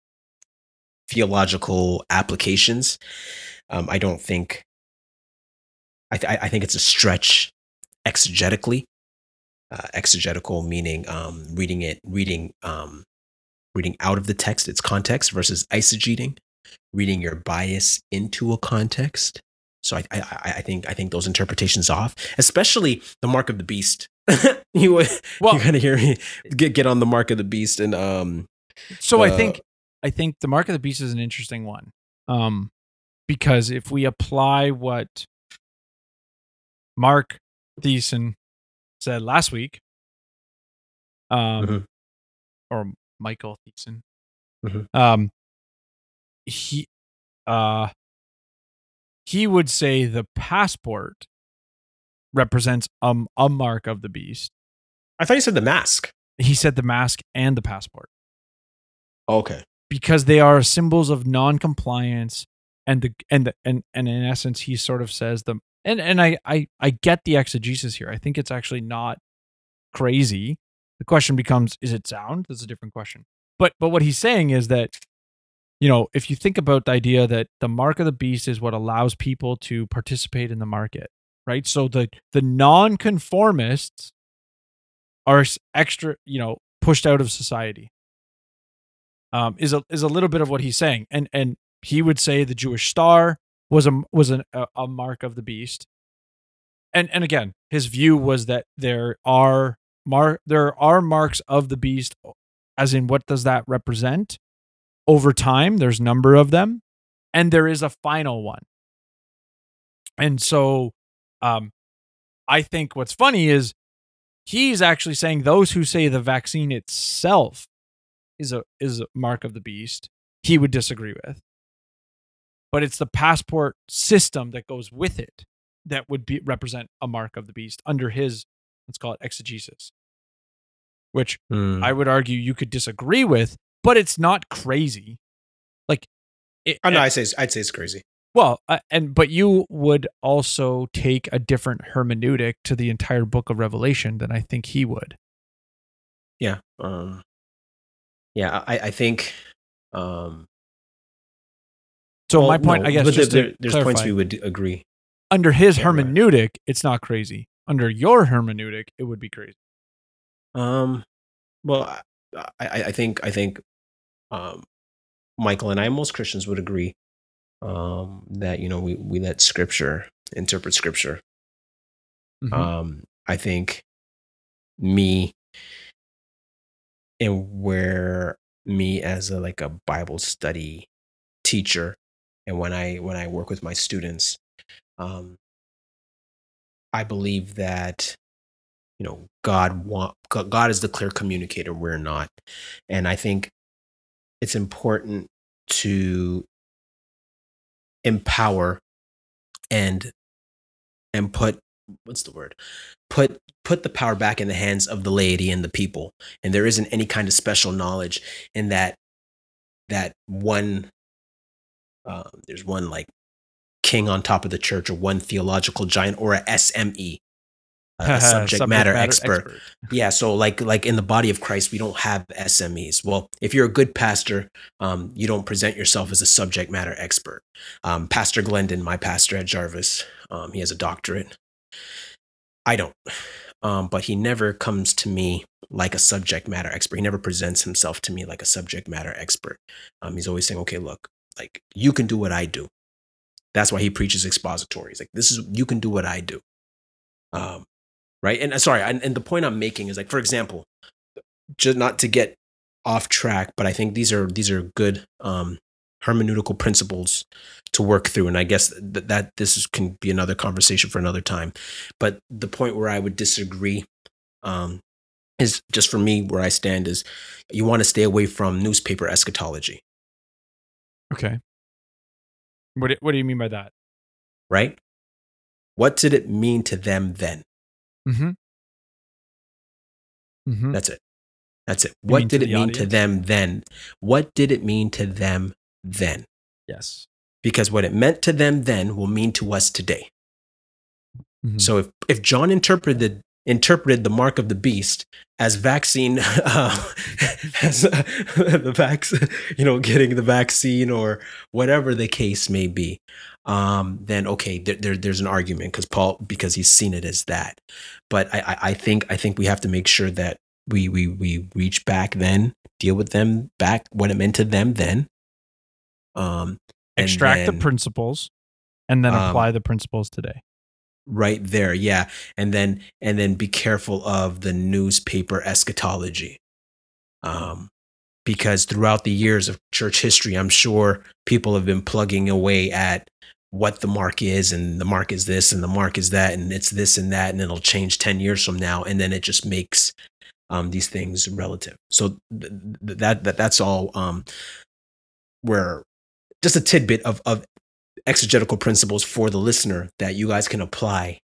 theological applications um i don't think i th- i think it's a stretch exegetically uh, exegetical meaning um reading it reading um reading out of the text, its context, versus eisegeting, reading your bias into a context. So I, I, I- I think I think those interpretations off, especially the mark of the beast. you Well- you gotta hear me get get on the mark of the beast and um So I uh, think I think the mark of the beast is an interesting one. Um because if we apply what Mark Thiessen said last week, um, Mhm. or Michael Thiessen. Mhm. Um, he, uh, he would say the passport represents um a mark of the beast. I thought you said the mask. He said the mask and the passport Okay. Because they are symbols of non-compliance and the and the, and and in essence he sort of says the and and I I I get the exegesis here. I think it's actually not crazy. The question becomes is it sound? That's a different question. But but what he's saying is that you know, if you think about the idea that the mark of the beast is what allows people to participate in the market, right? So the the non-conformists are extra, you know, pushed out of society. Um, is a is a little bit of what he's saying, and and he would say the Jewish star was a was an, a, a mark of the beast, and and again, his view was that there are mar there are marks of the beast, as in what does that represent? Over time, there's number of them, and there is a final one. And so, um, I think what's funny is he's actually saying those who say the vaccine itself is a is a mark of the beast he would disagree with but it's the passport system that goes with it that would be represent a mark of the beast under his let's call it exegesis which Hmm. i would argue you could disagree with but it's not crazy like it, Oh, no, I say I'd say it's crazy. well, uh, and but you would also take a different hermeneutic to the entire book of Revelation than I think he would. Yeah. Um. Yeah, I I think. Um. So well, my point, no, I guess, but just there- to there's clarify, points we would agree. under his Yeah, right. hermeneutic, it's not crazy. Under your hermeneutic, it would be crazy. Um, well, I, I, I think I think um, Michael and I, most Christians would agree um, that you know we we let Scripture interpret Scripture. Mhm. Um, I think me and where me as a like a Bible study teacher, and when I when I work with my students, um, I believe that you know god want god is the clear communicator we're not. And i think it's important to empower and and put what's the word put put the power back in the hands of the laity and the people and there isn't any kind of special knowledge in that that one uh, there's one like king on top of the church or one theological giant or a sme a subject, matter, expert. Yeah, so like like in the body of Christ, we don't have SMEs. Well, if you're a good pastor, um, you don't present yourself as a subject matter expert. Um, pastor Glendon, my pastor at Jarvis, um, he has a doctorate. I don't, um, but he never comes to me like a subject matter expert. He never presents himself to me like a subject matter expert. Um, he's always saying, "Okay, look, like you can do what I do." That's why he preaches expositories. Like, "This is you can do what I do." Um, right and uh, sorry and, and the point i'm making is like for example just not to get off track but i think these are these are good um hermeneutical principles to work through and i guess that, that this is, can be another conversation for another time but the point where i would disagree um is just for me where i stand is you want to stay away from newspaper eschatology Okay. What do, what do you mean by that? right what did it mean to them then Mm-hmm. Mm-hmm. That's it. That's it. You What did it mean to them then? What did it mean to them then? Yes. Because what it meant to them then will mean to us today. Mhm. So if, if John interpreted interpreted the mark of the beast as vaccine, uh, as uh, the vaccine, you know, getting the vaccine or whatever the case may be, um, then okay, there, there, there's an argument because Paul because he's seen it as that. But I, I, I think I think we have to make sure that we we we reach back then, deal with them back what it meant to them then. Um, Extract the principles and then Um, apply the principles today. right there yeah and then and then be careful of the newspaper eschatology um because throughout the years of church history i'm sure people have been plugging away at what the mark is and the mark is this and the mark is that and it's this and that and it'll change 10 years from now and then it just makes um, these things relative. So th- th- that that that's all. Um, where just a tidbit of of exegetical principles for the listener that you guys can apply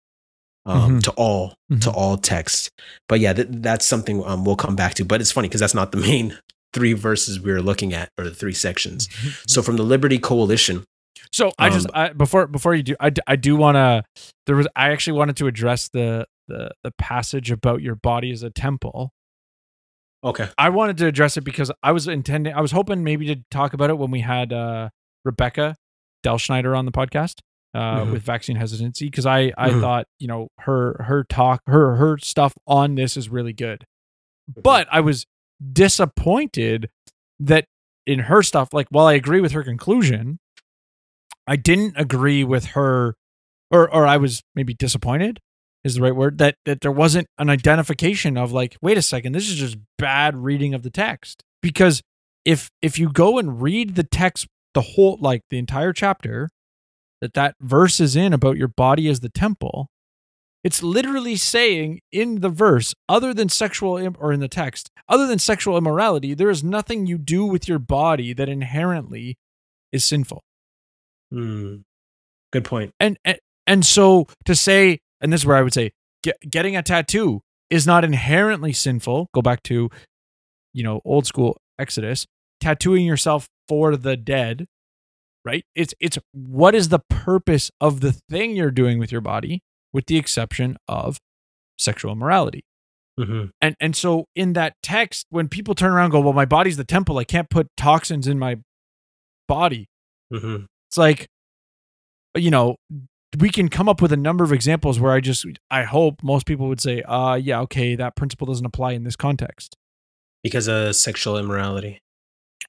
um, Mhm. to all to Mhm. all texts. But yeah, th- that's something um, we'll come back to. But it's funny because that's not the main three verses we are looking at or the three sections. So from the Liberty Coalition, So I just Um, I, before before you do I, d- I do want to there was I actually wanted to address the the the passage about your body as a temple. okay, I wanted to address it because I was intending I was hoping maybe to talk about it when we had uh Rebecca Del Schneider on the podcast uh Mhm. with vaccine hesitancy because I I Mhm. thought, you know, her her talk her her stuff on this is really good. But I was disappointed that in her stuff like while I agree with her conclusion, I didn't agree with her or or I was maybe disappointed is the right word that that there wasn't an identification of like wait a second this is just bad reading of the text because if if you go and read the text the whole like the entire chapter that that verse is in about your body as the temple it's literally saying in the verse other than sexual Im- or in the text other than sexual immorality there is nothing you do with your body that inherently is sinful Hmm. good point. and and, and so to say and this is where i would say get, getting a tattoo is not inherently sinful go back to you know old school exodus tattooing yourself for the dead right? It's it's what is the purpose of the thing you're doing with your body with the exception of sexual immorality hmm and and so in that text when people turn around and go well my body's the temple. I can't put toxins in my body. Hmm it's like you know we can come up with a number of examples where i just i hope most people would say uh yeah okay that principle doesn't apply in this context. Because of sexual immorality.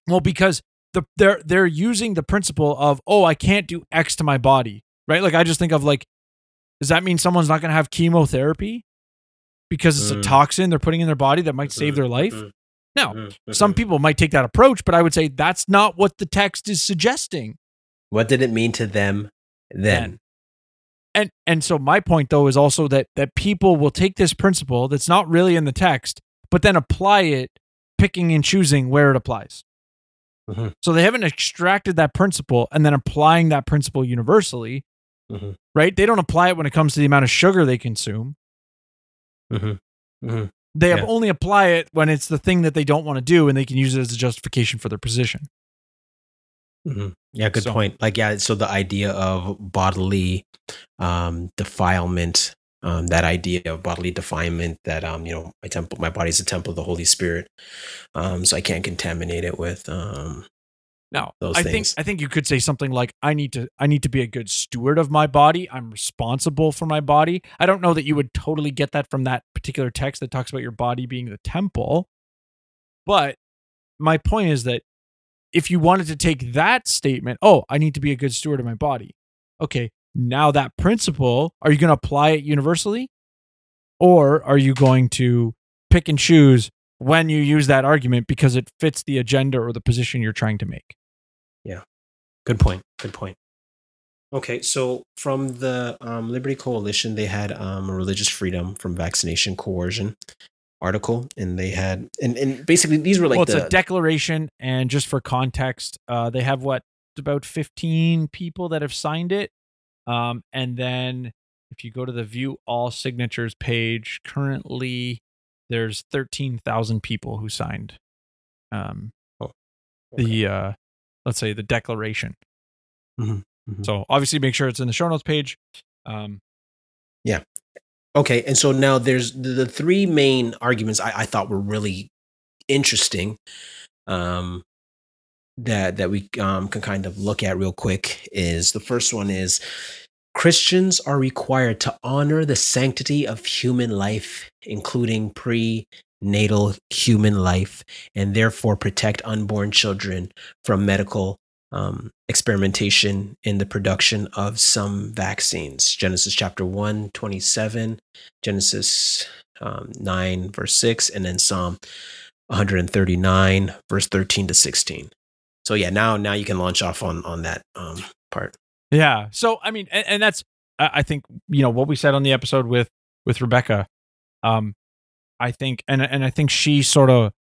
Well because the they're they're using the principle of oh i can't do x to my body right like i just think of like does that mean someone's not going to have chemotherapy because it's a Mm. toxin they're putting in their body that might save Mhm, their life mhm, no mhm, some mhm. people might take that approach but i would say that's not what the text is suggesting What did it mean to them then? Then. and and so my point though is also that that people will take this principle that's not really in the text but then apply it picking and choosing where it applies Mhm. so they haven't extracted that principle and then applying that principle universally Mhm. right they don't apply it when it comes to the amount of sugar they consume Mhm. Mhm. they have Yeah. only apply it when it's the thing that they don't want to do and they can use it as a justification for their position Mhm. Yeah, good So- point. Like, yeah, so the idea of bodily um, defilement, um, that idea of bodily defilement, that um, you know, my temple, my body's a temple of the Holy Spirit, um, so I can't contaminate it with um, No, those I think. I think you could say something like I need to I need to be a good steward of my body. I'm responsible for my body. I don't know that you would totally get that from that particular text that talks about your body being the temple. But my point is that if you wanted to take that statement, oh, I need to be a good steward of my body. Okay, now that principle, are you going to apply it universally? Or are you going to pick and choose when you use that argument because it fits the agenda or the position you're trying to make? Yeah. Good point. Good point. Okay, so from the um, Liberty Coalition, they had um, a religious freedom from vaccination coercion article, and they had, and, and basically these were like well, it's the a declaration, and just for context, uh, they have what about 15 people that have signed it, um, and then if you go to the view all signatures page, currently there's 13,000 people who signed um, okay. the uh, let's say the declaration. Mhm, mhm. So obviously, make sure it's in the show notes page. Um, yeah. Okay, and so now there's the, the three main arguments I, I thought were really interesting, um, that that we um, can kind of look at real quick. Is the first one is Christians are required to honor the sanctity of human life, including prenatal human life, and therefore protect unborn children from medical um, experimentation in the production of some vaccines. Genesis chapter 1, 27, Genesis um, 9, verse 6, and then Psalm 139, verse 13 to 16. So yeah, now now you can launch off on on that um, part. Yeah. So I mean, and, and that's I think you know what we said on the episode with with Rebecca. Um, I think, and and I think she sort of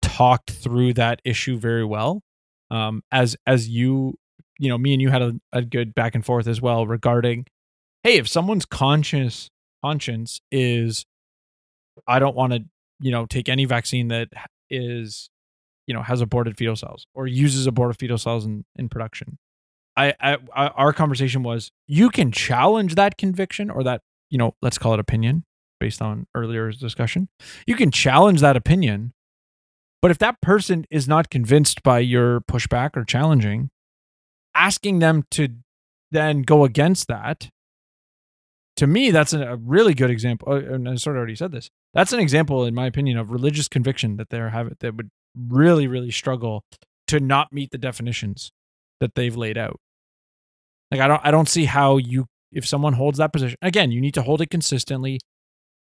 talked through that issue very well. Um, as as you, you know, me and you had a, a good back and forth as well regarding, hey, if someone's conscious conscience is, I don't want to, you know, take any vaccine that is, you know, has aborted fetal cells or uses aborted fetal cells in in production. I, I, I our conversation was you can challenge that conviction or that you know let's call it opinion based on earlier discussion you can challenge that opinion but if that person is not convinced by your pushback or challenging asking them to then go against that to me that's a really good example uh, and i sort of already said this that's an example in my opinion of religious conviction that they're having that would really really struggle to not meet the definitions that they've laid out. Like I don't I don't see how you if someone holds that position again, you need to hold it consistently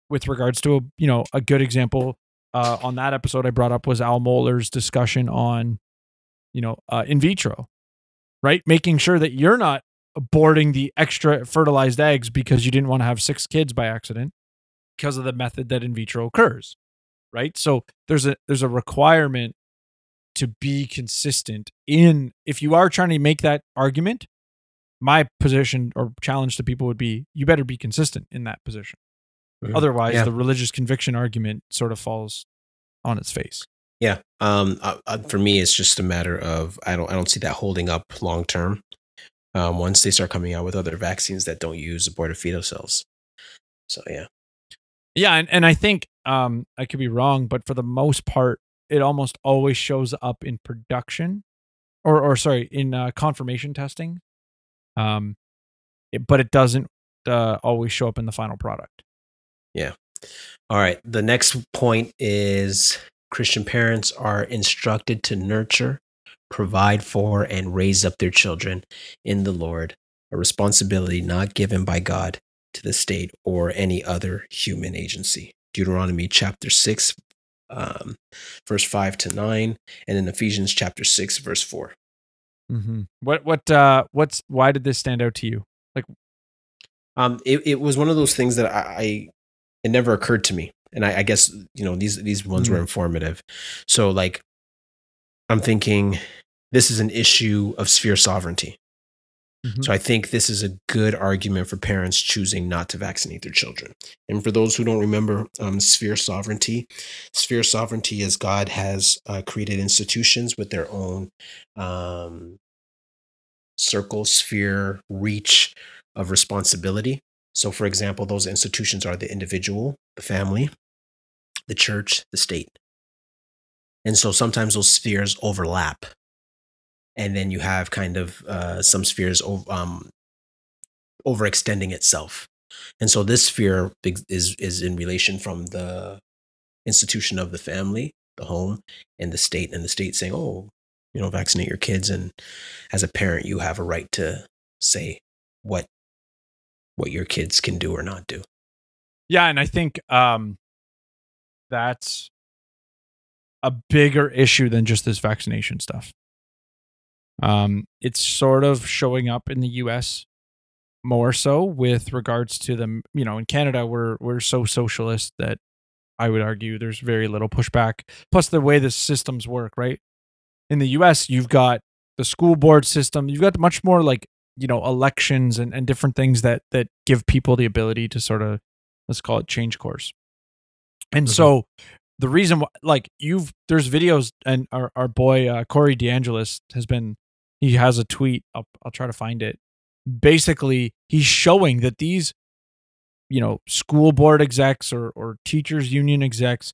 with regards to a you know a good example uh, on that episode I brought up was Al Mohler's discussion on you know uh, in vitro, right? Making sure that you're not aborting the extra fertilized eggs because you didn't want to have six kids by accident because of the method that in vitro occurs, right? So there's a there's a requirement to be consistent in if you are trying to make that argument my position or challenge to people would be you better be consistent in that position Mhm. otherwise Yeah. the religious conviction argument sort of falls on its face Yeah. Um. Uh, uh, for me, it's just a matter of I don't I don't see that holding up long term. Um. Once they start coming out with other vaccines that don't use aborted fetal cells. So yeah. yeah and, and i think um i could be wrong but for the most part it almost always shows up in production or or sorry in uh, confirmation testing um it, but it doesn't uh, always show up in the final product Yeah. All right. The next point is Christian parents are instructed to nurture, provide for, and raise up their children in the Lord, a responsibility not given by God to the state or any other human agency. Deuteronomy chapter 6, um, verse 5 to 9, and in Ephesians chapter 6, verse 4. mm-hmm. what what uh what's why did this stand out to you Like, Um, it, it was one of those things that I, I it never occurred to me, and I, I guess you know these these ones were informative. So like, I'm thinking this is an issue of sphere sovereignty. Mhm. So I think this is a good argument for parents choosing not to vaccinate their children. And for those who don't remember, um, sphere sovereignty, sphere sovereignty is God has uh, created institutions with their own um, circle, sphere, reach of responsibility. So, for example, those institutions are the individual, the family, the church, the state. And so sometimes those spheres overlap. And then you have kind of uh, some spheres um, overextending itself. And so this sphere is, is in relation from the institution of the family, the home, and the state, and the state saying, oh, you know, vaccinate your kids. And as a parent, you have a right to say what what your kids can do or not do. Yeah, and I think um that's a bigger issue than just this vaccination stuff. Um it's sort of showing up in the US more so with regards to them, you know, in Canada we're we're so socialist that I would argue there's very little pushback. Plus the way the systems work, right? In the US you've got the school board system, you've got much more like, you know, elections and, and different things that that give people the ability to sort of let's call it change course. And Mhm. so the reason why, like you've, there's videos and our, our boy, uh, Corey DeAngelis has been, he has a tweet. I'll, I'll try to find it. Basically, he's showing that these, you know, school board execs or, or teachers union execs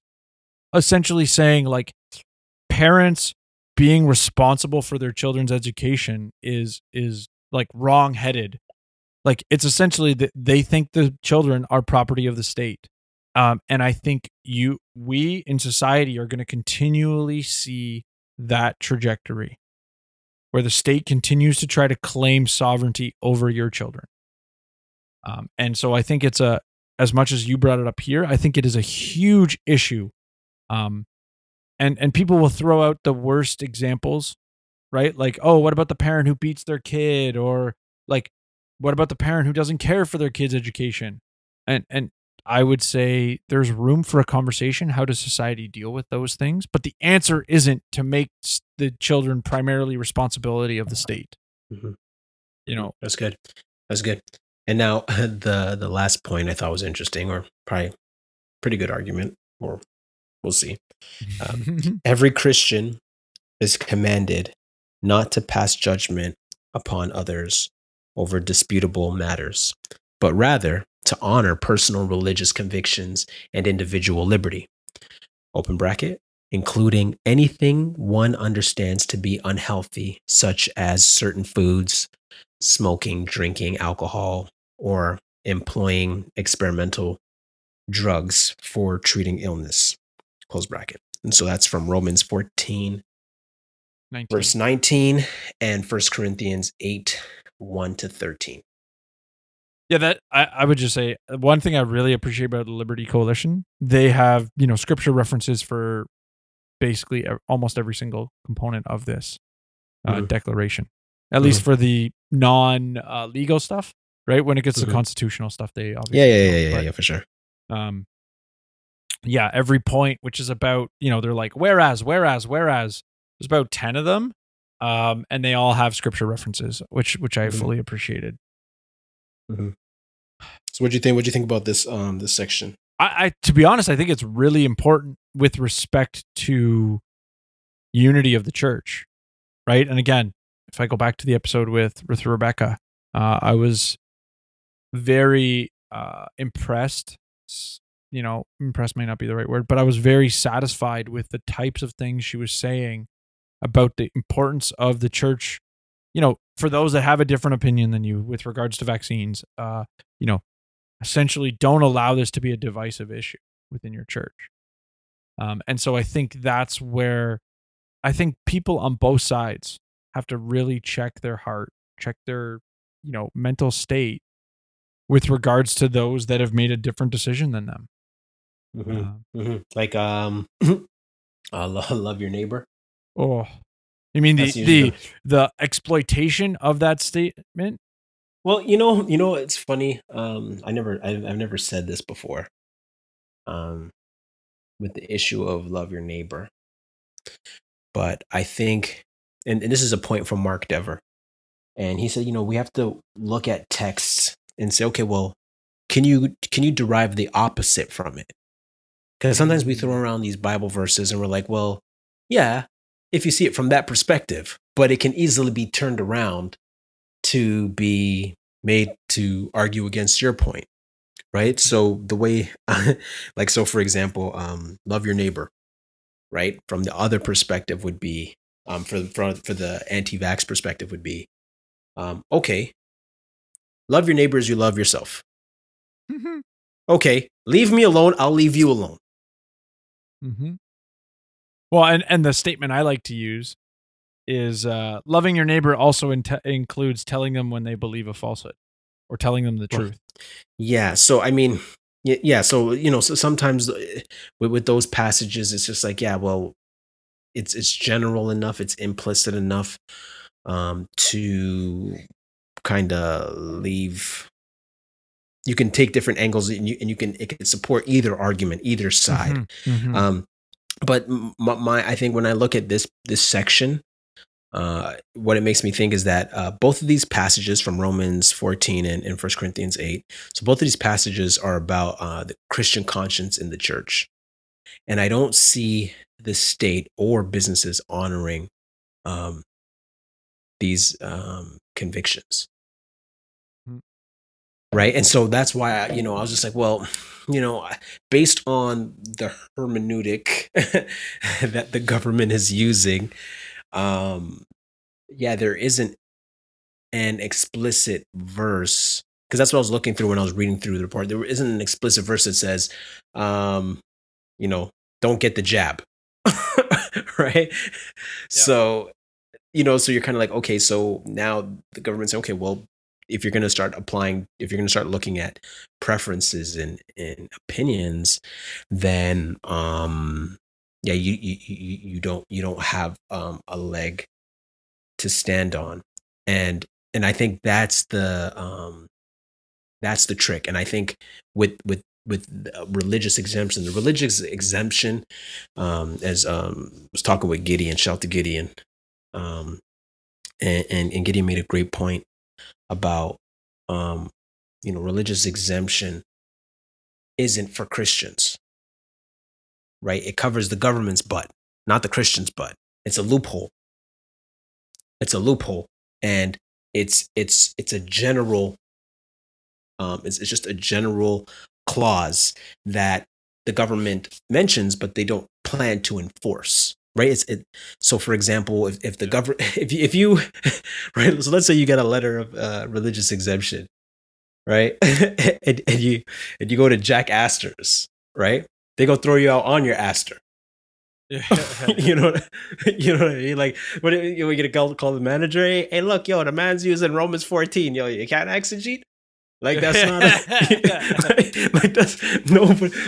essentially saying like parents being responsible for their children's education is, is like wrong headed like it's essentially that they think the children are property of the state um, and i think you we in society are going to continually see that trajectory where the state continues to try to claim sovereignty over your children um, and so i think it's a as much as you brought it up here i think it is a huge issue um, and and people will throw out the worst examples right like oh what about the parent who beats their kid or like what about the parent who doesn't care for their kid's education and and I would say there's room for a conversation. How does society deal with those things? But the answer isn't to make the children primarily responsibility of the state. Mhm. You know, That's good. That's good. And now the the last point I thought was interesting, or probably pretty good argument, or we'll see. Um, Every Christian is commanded not to pass judgment upon others over disputable matters, but rather to honor personal religious convictions and individual liberty. Open bracket, including anything one understands to be unhealthy, such as certain foods, smoking, drinking alcohol, or employing experimental drugs for treating illness. Close bracket. And so that's from Romans 14, 19. verse 19, and 1 Corinthians 8, 1 to 13. Yeah, that I, I would just say uh, one thing I really appreciate about the Liberty Coalition, they have, you know, scripture references for basically almost every single component of this uh, Mhm. declaration. At least for the non uh, legal stuff, right? When it gets Mhm. to constitutional stuff, they obviously Yeah, yeah, yeah, yeah, but, yeah, for sure. um yeah every point which is about you know they're like whereas whereas whereas there's about 10 of them um and they all have scripture references which which i Mhm. fully appreciated So what do you think? What do you think about this um this section? I, I to be honest i think it's really important with respect to unity of the church right? And again if i go back to the episode with with rebecca uh i was very uh impressed you know impressed may not be the right word but i was very satisfied with the types of things she was saying about the importance of the church. You know for those that have a different opinion than you with regards to vaccines uh you know essentially don't allow this to be a divisive issue within your church um and so i think that's where i think people on both sides have to really check their heart check their you know mental state with regards to those that have made a different decision than them Mhm, Uh, mhm. Like um, uh, lo- love your neighbor. oh you mean the the the exploitation of that statement Well, you know, you know, it's funny. Um, I never, I've, I've never said this before. Um, with the issue of love your neighbor, but I think, and, and this is a point from Mark Dever, and he said, you know, we have to look at texts and say, okay, well, can you can you derive the opposite from it? Because sometimes we throw mm. around these Bible verses and we're like, well, yeah, if you see it from that perspective, but it can easily be turned around to be made to argue against your point right? So the way like so for example um love your neighbor right? From the other perspective would be um for for, for the anti-vax perspective would be um okay love your neighbor as you love yourself. Okay leave me alone i'll leave you alone. Mm-hmm. Well, and and the statement I like to use is uh, loving your neighbor also inte- includes telling them when they believe a falsehood or telling them the truth. Yeah. So I mean, yeah. So you know, so sometimes uh, with, with those passages, it's just like, yeah, well, it's it's general enough, it's implicit enough um, to kind of leave. You can take different angles, and you and you can it can support either argument, either side. Mhm, mhm. Um, but my, my, I think when I look at this this section, uh, what it makes me think is that uh, both of these passages from Romans 14 and, and 1 Corinthians 8, so both of these passages are about uh, the Christian conscience in the church. And I don't see the state or businesses honoring um, these um, convictions. Mm. Right. And so that's why, I, you know, I was just like, well, you know, based on the hermeneutic that the government is using, um, yeah, there isn't an explicit verse because that's what I was looking through when I was reading through the report. There isn't an explicit verse that says, um, you know, don't get the jab, right? So, you know, so you're kind of like, okay, so now the government's okay, well, if you're going to start applying, if you're going to start looking at preferences and, and opinions, then, um, yeah, you, you, you, don't, you don't have, um, a leg to stand on. And, and I think that's the, um, that's the trick. And I think with, with with uh, religious exemption. The religious exemption, um, as um, was talking with Gideon, shout to Gideon, um, and, and and Gideon made a great point about um, you know religious exemption isn't for Christians, right? It covers the government's butt, not the Christians' butt. It's a loophole. It's a loophole, and it's it's it's a general. Um, it's, it's just a general clause that the government mentions, but they don't plan to enforce. Right. It's it, so. For example, if, if the government, if you, if you, right. So let's say you get a letter of uh, religious exemption, right, and, and you and you go to Jack Astor's, right? They go throw you out on your aster. you know, you know what I mean? Like, what you, you get a call, call the manager? Hey, hey, look, yo, the man's using Romans fourteen. Yo, you can't exegete. Like that's not a, like, like that's no.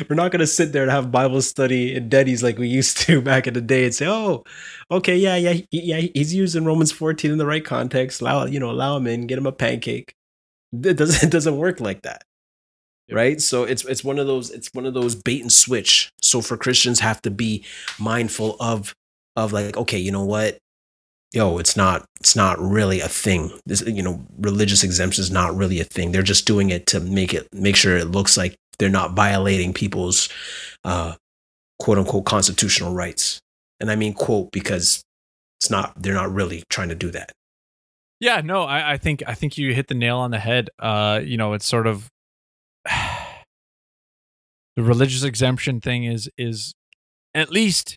We're not gonna sit there and have Bible study in Denny's like we used to back in the day and say, oh, okay, yeah, yeah, yeah, he's using Romans fourteen in the right context. Allow you know, allow him in, get him a pancake. It doesn't it doesn't work like that, right? So it's it's one of those it's one of those bait and switch. So for Christians, have to be mindful of of like, okay, you know what, yo, it's not it's not really a thing. This you know, religious exemption is not really a thing. They're just doing it to make it make sure it looks like they're not violating people's uh quote unquote constitutional rights. And I mean quote because it's not they're not really trying to do that. Yeah, no, I, I think I think you hit the nail on the head. Uh, you know, it's sort of the religious exemption thing is is at least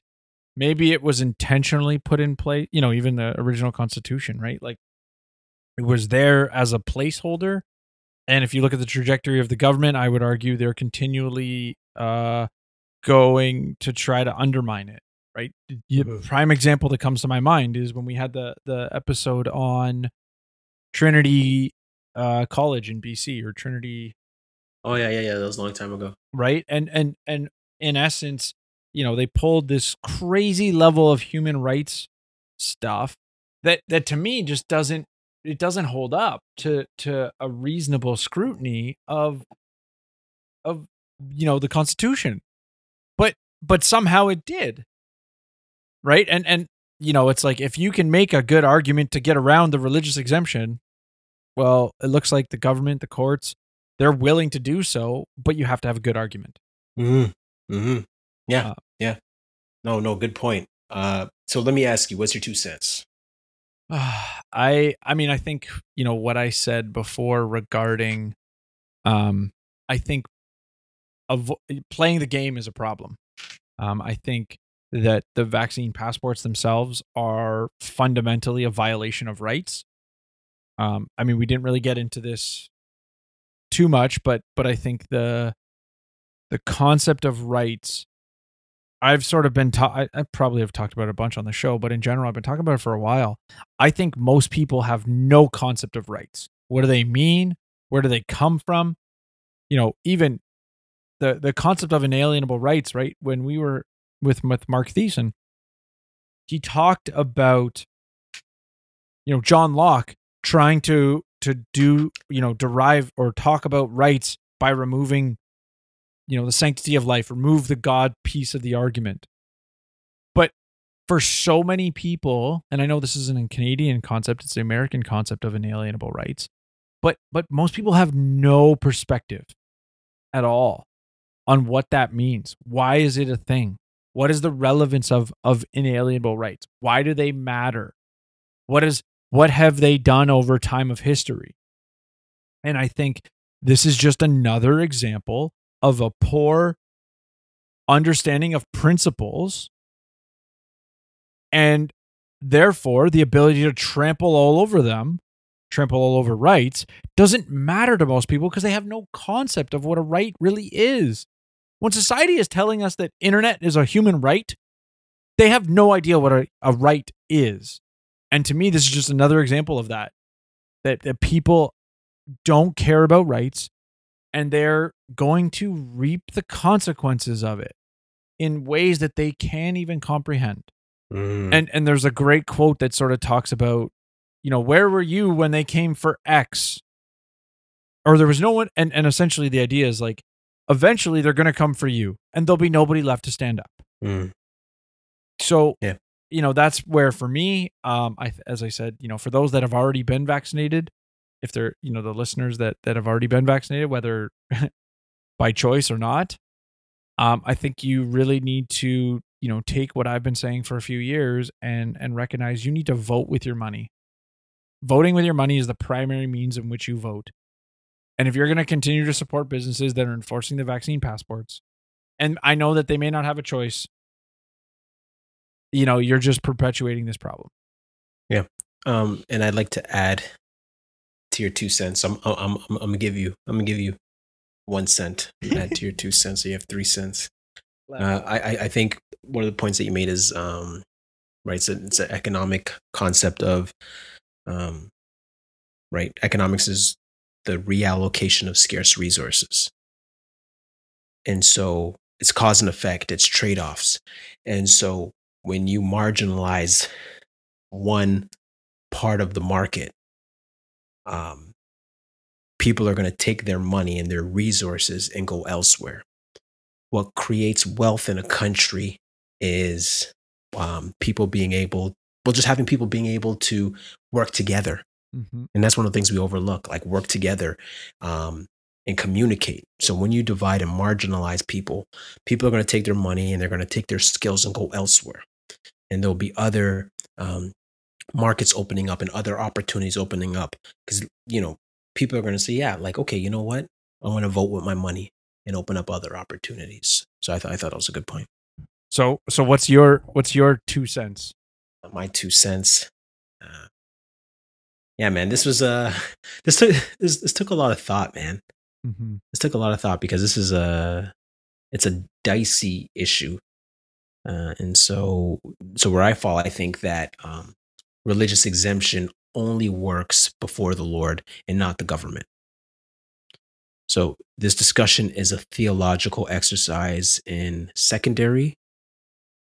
maybe it was intentionally put in place you know even the original constitution right? Like it was there as a placeholder. And if you look at the trajectory of the government i would argue they're continually uh going to try to undermine it right? The prime example that comes to my mind is when we had the the episode on trinity uh college in bc or trinity Oh yeah, yeah, yeah. That was a long time ago. right and and and in essence you know they pulled this crazy level of human rights stuff that that to me just doesn't it doesn't hold up to to a reasonable scrutiny of of you know the constitution but but somehow it did right and and you know it's like if you can make a good argument to get around the religious exemption well it looks like the government the courts they're willing to do so but you have to have a good argument Mm-hmm. Mm-hmm. Yeah. Uh, yeah. No, no, good point. Uh so let me ask you, what's your two cents? I I mean I think you know what I said before regarding um I think avo- playing the game is a problem. Um I think that the vaccine passports themselves are fundamentally a violation of rights. Um I mean we didn't really get into this too much but but I think the the concept of rights I've sort of been ta- I, I probably have talked about it a bunch on the show, but in general, I've been talking about it for a while. I think most people have no concept of rights. What do they mean? Where do they come from? You know, even the the concept of inalienable rights, right? When we were with with Mark Thiessen, he talked about you know John Locke trying to to do you know derive or talk about rights by removing you know the sanctity of life remove the god piece of the argument. But for so many people and i know this isn't a canadian concept it's the american concept of inalienable rights but but most people have no perspective at all on what that means. Why is it a thing? What is the relevance of of inalienable rights? Why do they matter? What is what have they done over time of history? And i think this is just another example of a poor understanding of principles and therefore the ability to trample all over them trample all over rights doesn't matter to most people because they have no concept of what a right really is. When society is telling us that internet is a human right they have no idea what a, a right is and to me this is just another example of that that, that people don't care about rights and they're going to reap the consequences of it in ways that they can't even comprehend. Mm. And and there's a great quote that sort of talks about, you know, where were you when they came for X? Or there was no one and, and essentially the idea is like eventually they're going to come for you and there'll be nobody left to stand up. Mm. So, Yeah. You know, that's where for me, um, I, as I said, you know, for those that have already been vaccinated, if they're, you know, the listeners that, that have already been vaccinated, whether by choice or not, um, I think you really need to, you know, take what I've been saying for a few years and, and recognize you need to vote with your money. Voting with your money is the primary means in which you vote. And if you're going to continue to support businesses that are enforcing the vaccine passports, and I know that they may not have a choice, you know, you're just perpetuating this problem. Yeah. Um, and I'd like to add to your two cents. I'm I'm I'm, I'm gonna give you I'm gonna give you one cent. Add to your two cents, so you have three cents. Uh, I I- I think one of the points that you made is um, right. It's, a, it's an economic concept of um, right. Economics is the reallocation of scarce resources, and so it's cause and effect. It's trade offs, and so when you marginalize one part of the market, um, people are going to take their money and their resources and go elsewhere. What creates wealth in a country is um, people being able, well, just having people being able to work together. Mm-hmm. And that's one of the things we overlook, like work together um, and communicate. So when you divide and marginalize people, people are going to take their money and they're going to take their skills and go elsewhere. And there'll be other um, markets opening up and other opportunities opening up. Because you know people are going to say yeah like okay you know what? I'm going to vote with my money and open up other opportunities. So i, th- I thought that was a good point. So, so what's your what's your two cents? my two cents uh, yeah man this was uh this took this, this took a lot of thought man. Mm-hmm. this took a lot of thought because this is a it's a dicey issue uh, and so so where i fall i think that um, religious exemption only works before the lord and not the government. So this discussion is a theological exercise in secondary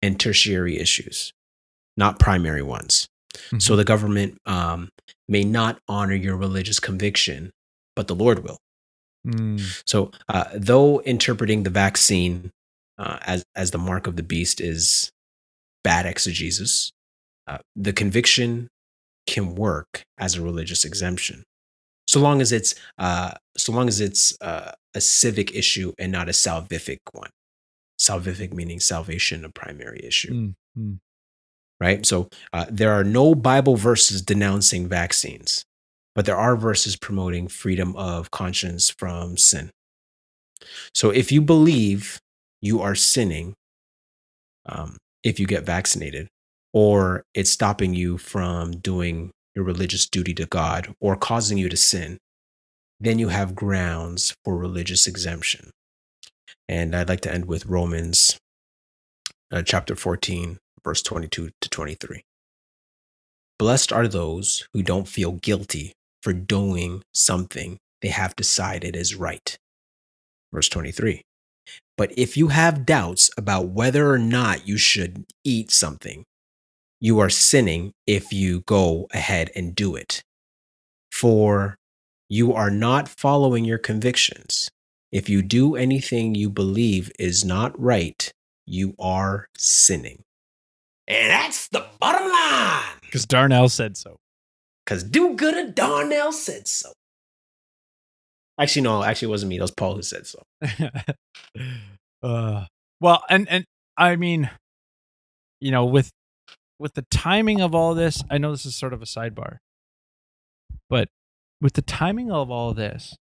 and tertiary issues not primary ones. So the government um, may not honor your religious conviction but the lord will. Mm. so, uh, though interpreting the vaccine uh, as as the mark of the beast is bad exegesis, uh, the conviction can work as a religious exemption, so long as it's uh, so long as it's uh, a civic issue and not a salvific one. Salvific meaning salvation, a primary issue, Mm, mm. right? So uh, there are no Bible verses denouncing vaccines, but there are verses promoting freedom of conscience from sin. So if you believe you are sinning um, if you get vaccinated, or it's stopping you from doing your religious duty to God or causing you to sin, then you have grounds for religious exemption. And I'd like to end with Romans uh, chapter 14, verse 22 to 23. Blessed are those who don't feel guilty for doing something they have decided is right. Verse 23. But if you have doubts about whether or not you should eat something, you are sinning if you go ahead and do it. For you are not following your convictions. If you do anything you believe is not right, you are sinning. And that's the bottom line. Because Darnell said so. Because do good and Darnell said so. Actually, no, actually, it wasn't me. That was Paul who said so. uh, well, and and I mean, you know, with with the timing of all this, I know this is sort of a sidebar, but with the timing of all this,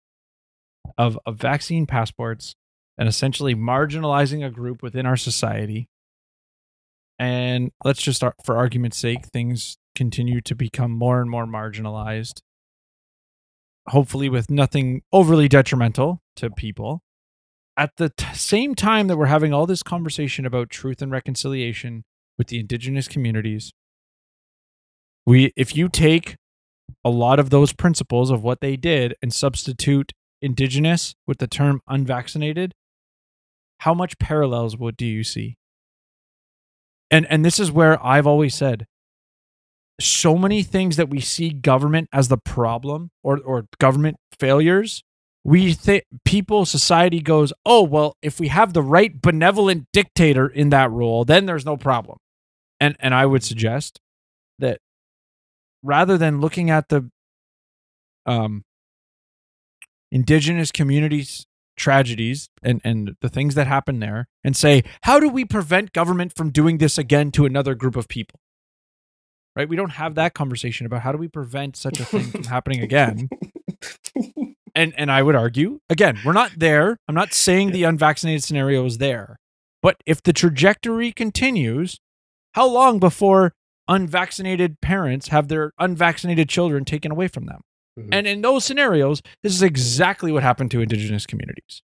of of vaccine passports and essentially marginalizing a group within our society, and let's just ar- for argument's sake, things continue to become more and more marginalized. Hopefully, with nothing overly detrimental to people. At the t- same time that we're having all this conversation about truth and reconciliation with the indigenous communities we if you take a lot of those principles of what they did and substitute indigenous with the term unvaccinated how much parallels would do you see? And and this is where i've always said so many things that we see government as the problem or or government failures we think people, society goes, oh, well, if we have the right benevolent dictator in that role, then there's no problem. And and I would suggest that rather than looking at the um indigenous communities tragedies and and the things that happen there and say how do we prevent government from doing this again to another group of people right we don't have that conversation about how do we prevent such a thing from happening again and and i would argue again we're not there i'm not saying the unvaccinated scenario is there but if the trajectory continues how long before unvaccinated parents have their unvaccinated children taken away from them Mhm. and in those scenarios, this is exactly what happened to indigenous communities.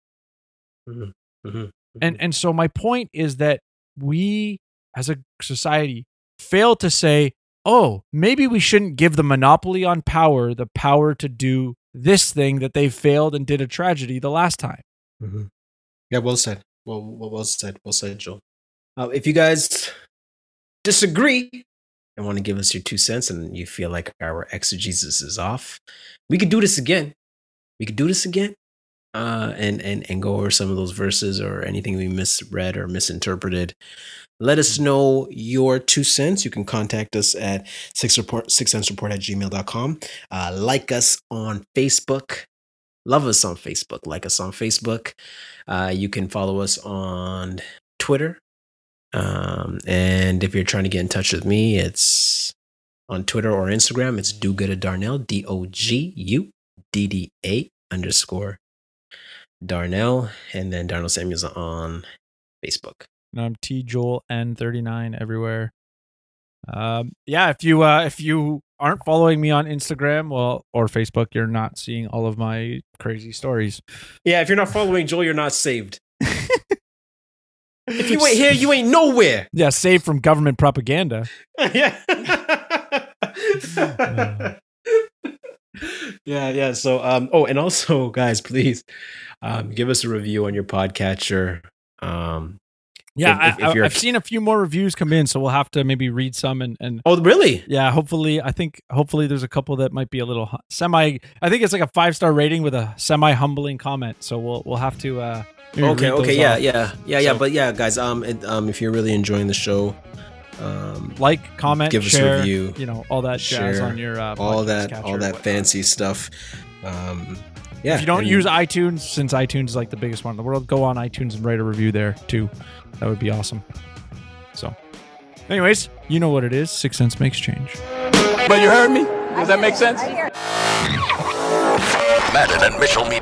Mhm. Mhm. And and so my point is that we as a society fail to say, "Oh, maybe we shouldn't give the monopoly on power the power to do this thing that they failed and did a tragedy the last time." Mhm. Yeah, well said. Well, well, well said. Well said, Joel. Uh, if you guys disagree and want to give us your two cents, and you feel like our exegesis is off, we could do this again. We could do this again, uh, and and and go over some of those verses or anything we misread or misinterpreted. Let us know your two cents. You can contact us at six report six cents report at gmail.com. Uh, like us on Facebook. Love us on Facebook. Like us on Facebook. Uh, you can follow us on Twitter. Um, and if you're trying to get in touch with me, it's on Twitter or Instagram. It's Do Good a Darnell, D O G U D D A underscore Darnell. And then Darnell Samuels on Facebook. And I'm T Joel N39 everywhere. Um, yeah, if you uh, if you aren't following me on Instagram, well, or Facebook, you're not seeing all of my crazy stories. Yeah, if you're not following Joel, you're not saved. if you ain't here, you ain't nowhere. yeah, saved from government propaganda. yeah. yeah, yeah. So um oh and also guys, please um give us a review on your podcatcher. Um Yeah, If- if- I, if you're- have seen a few more reviews come in, so we'll have to maybe read some and and oh really? yeah, hopefully, I think hopefully there's a couple that might be a little semi. I think it's like a five star rating with a semi humbling comment. So we'll we'll have to. uh Okay, okay, yeah, yeah. Yeah, yeah, So- but yeah, guys, um it, um if you're really enjoying the show, um Like, comment, Give us a review. you know, all that jazz Share, on your uh, all that catcher all that whatnot. fancy stuff. Um yeah. If you don't and- use iTunes, since iTunes is like the biggest one in the world, go on iTunes and write a review there too. That would be awesome. So, anyways, you know what it is. Six cents makes change. But you heard me? Does that make sense? Madden and Mitchell Media.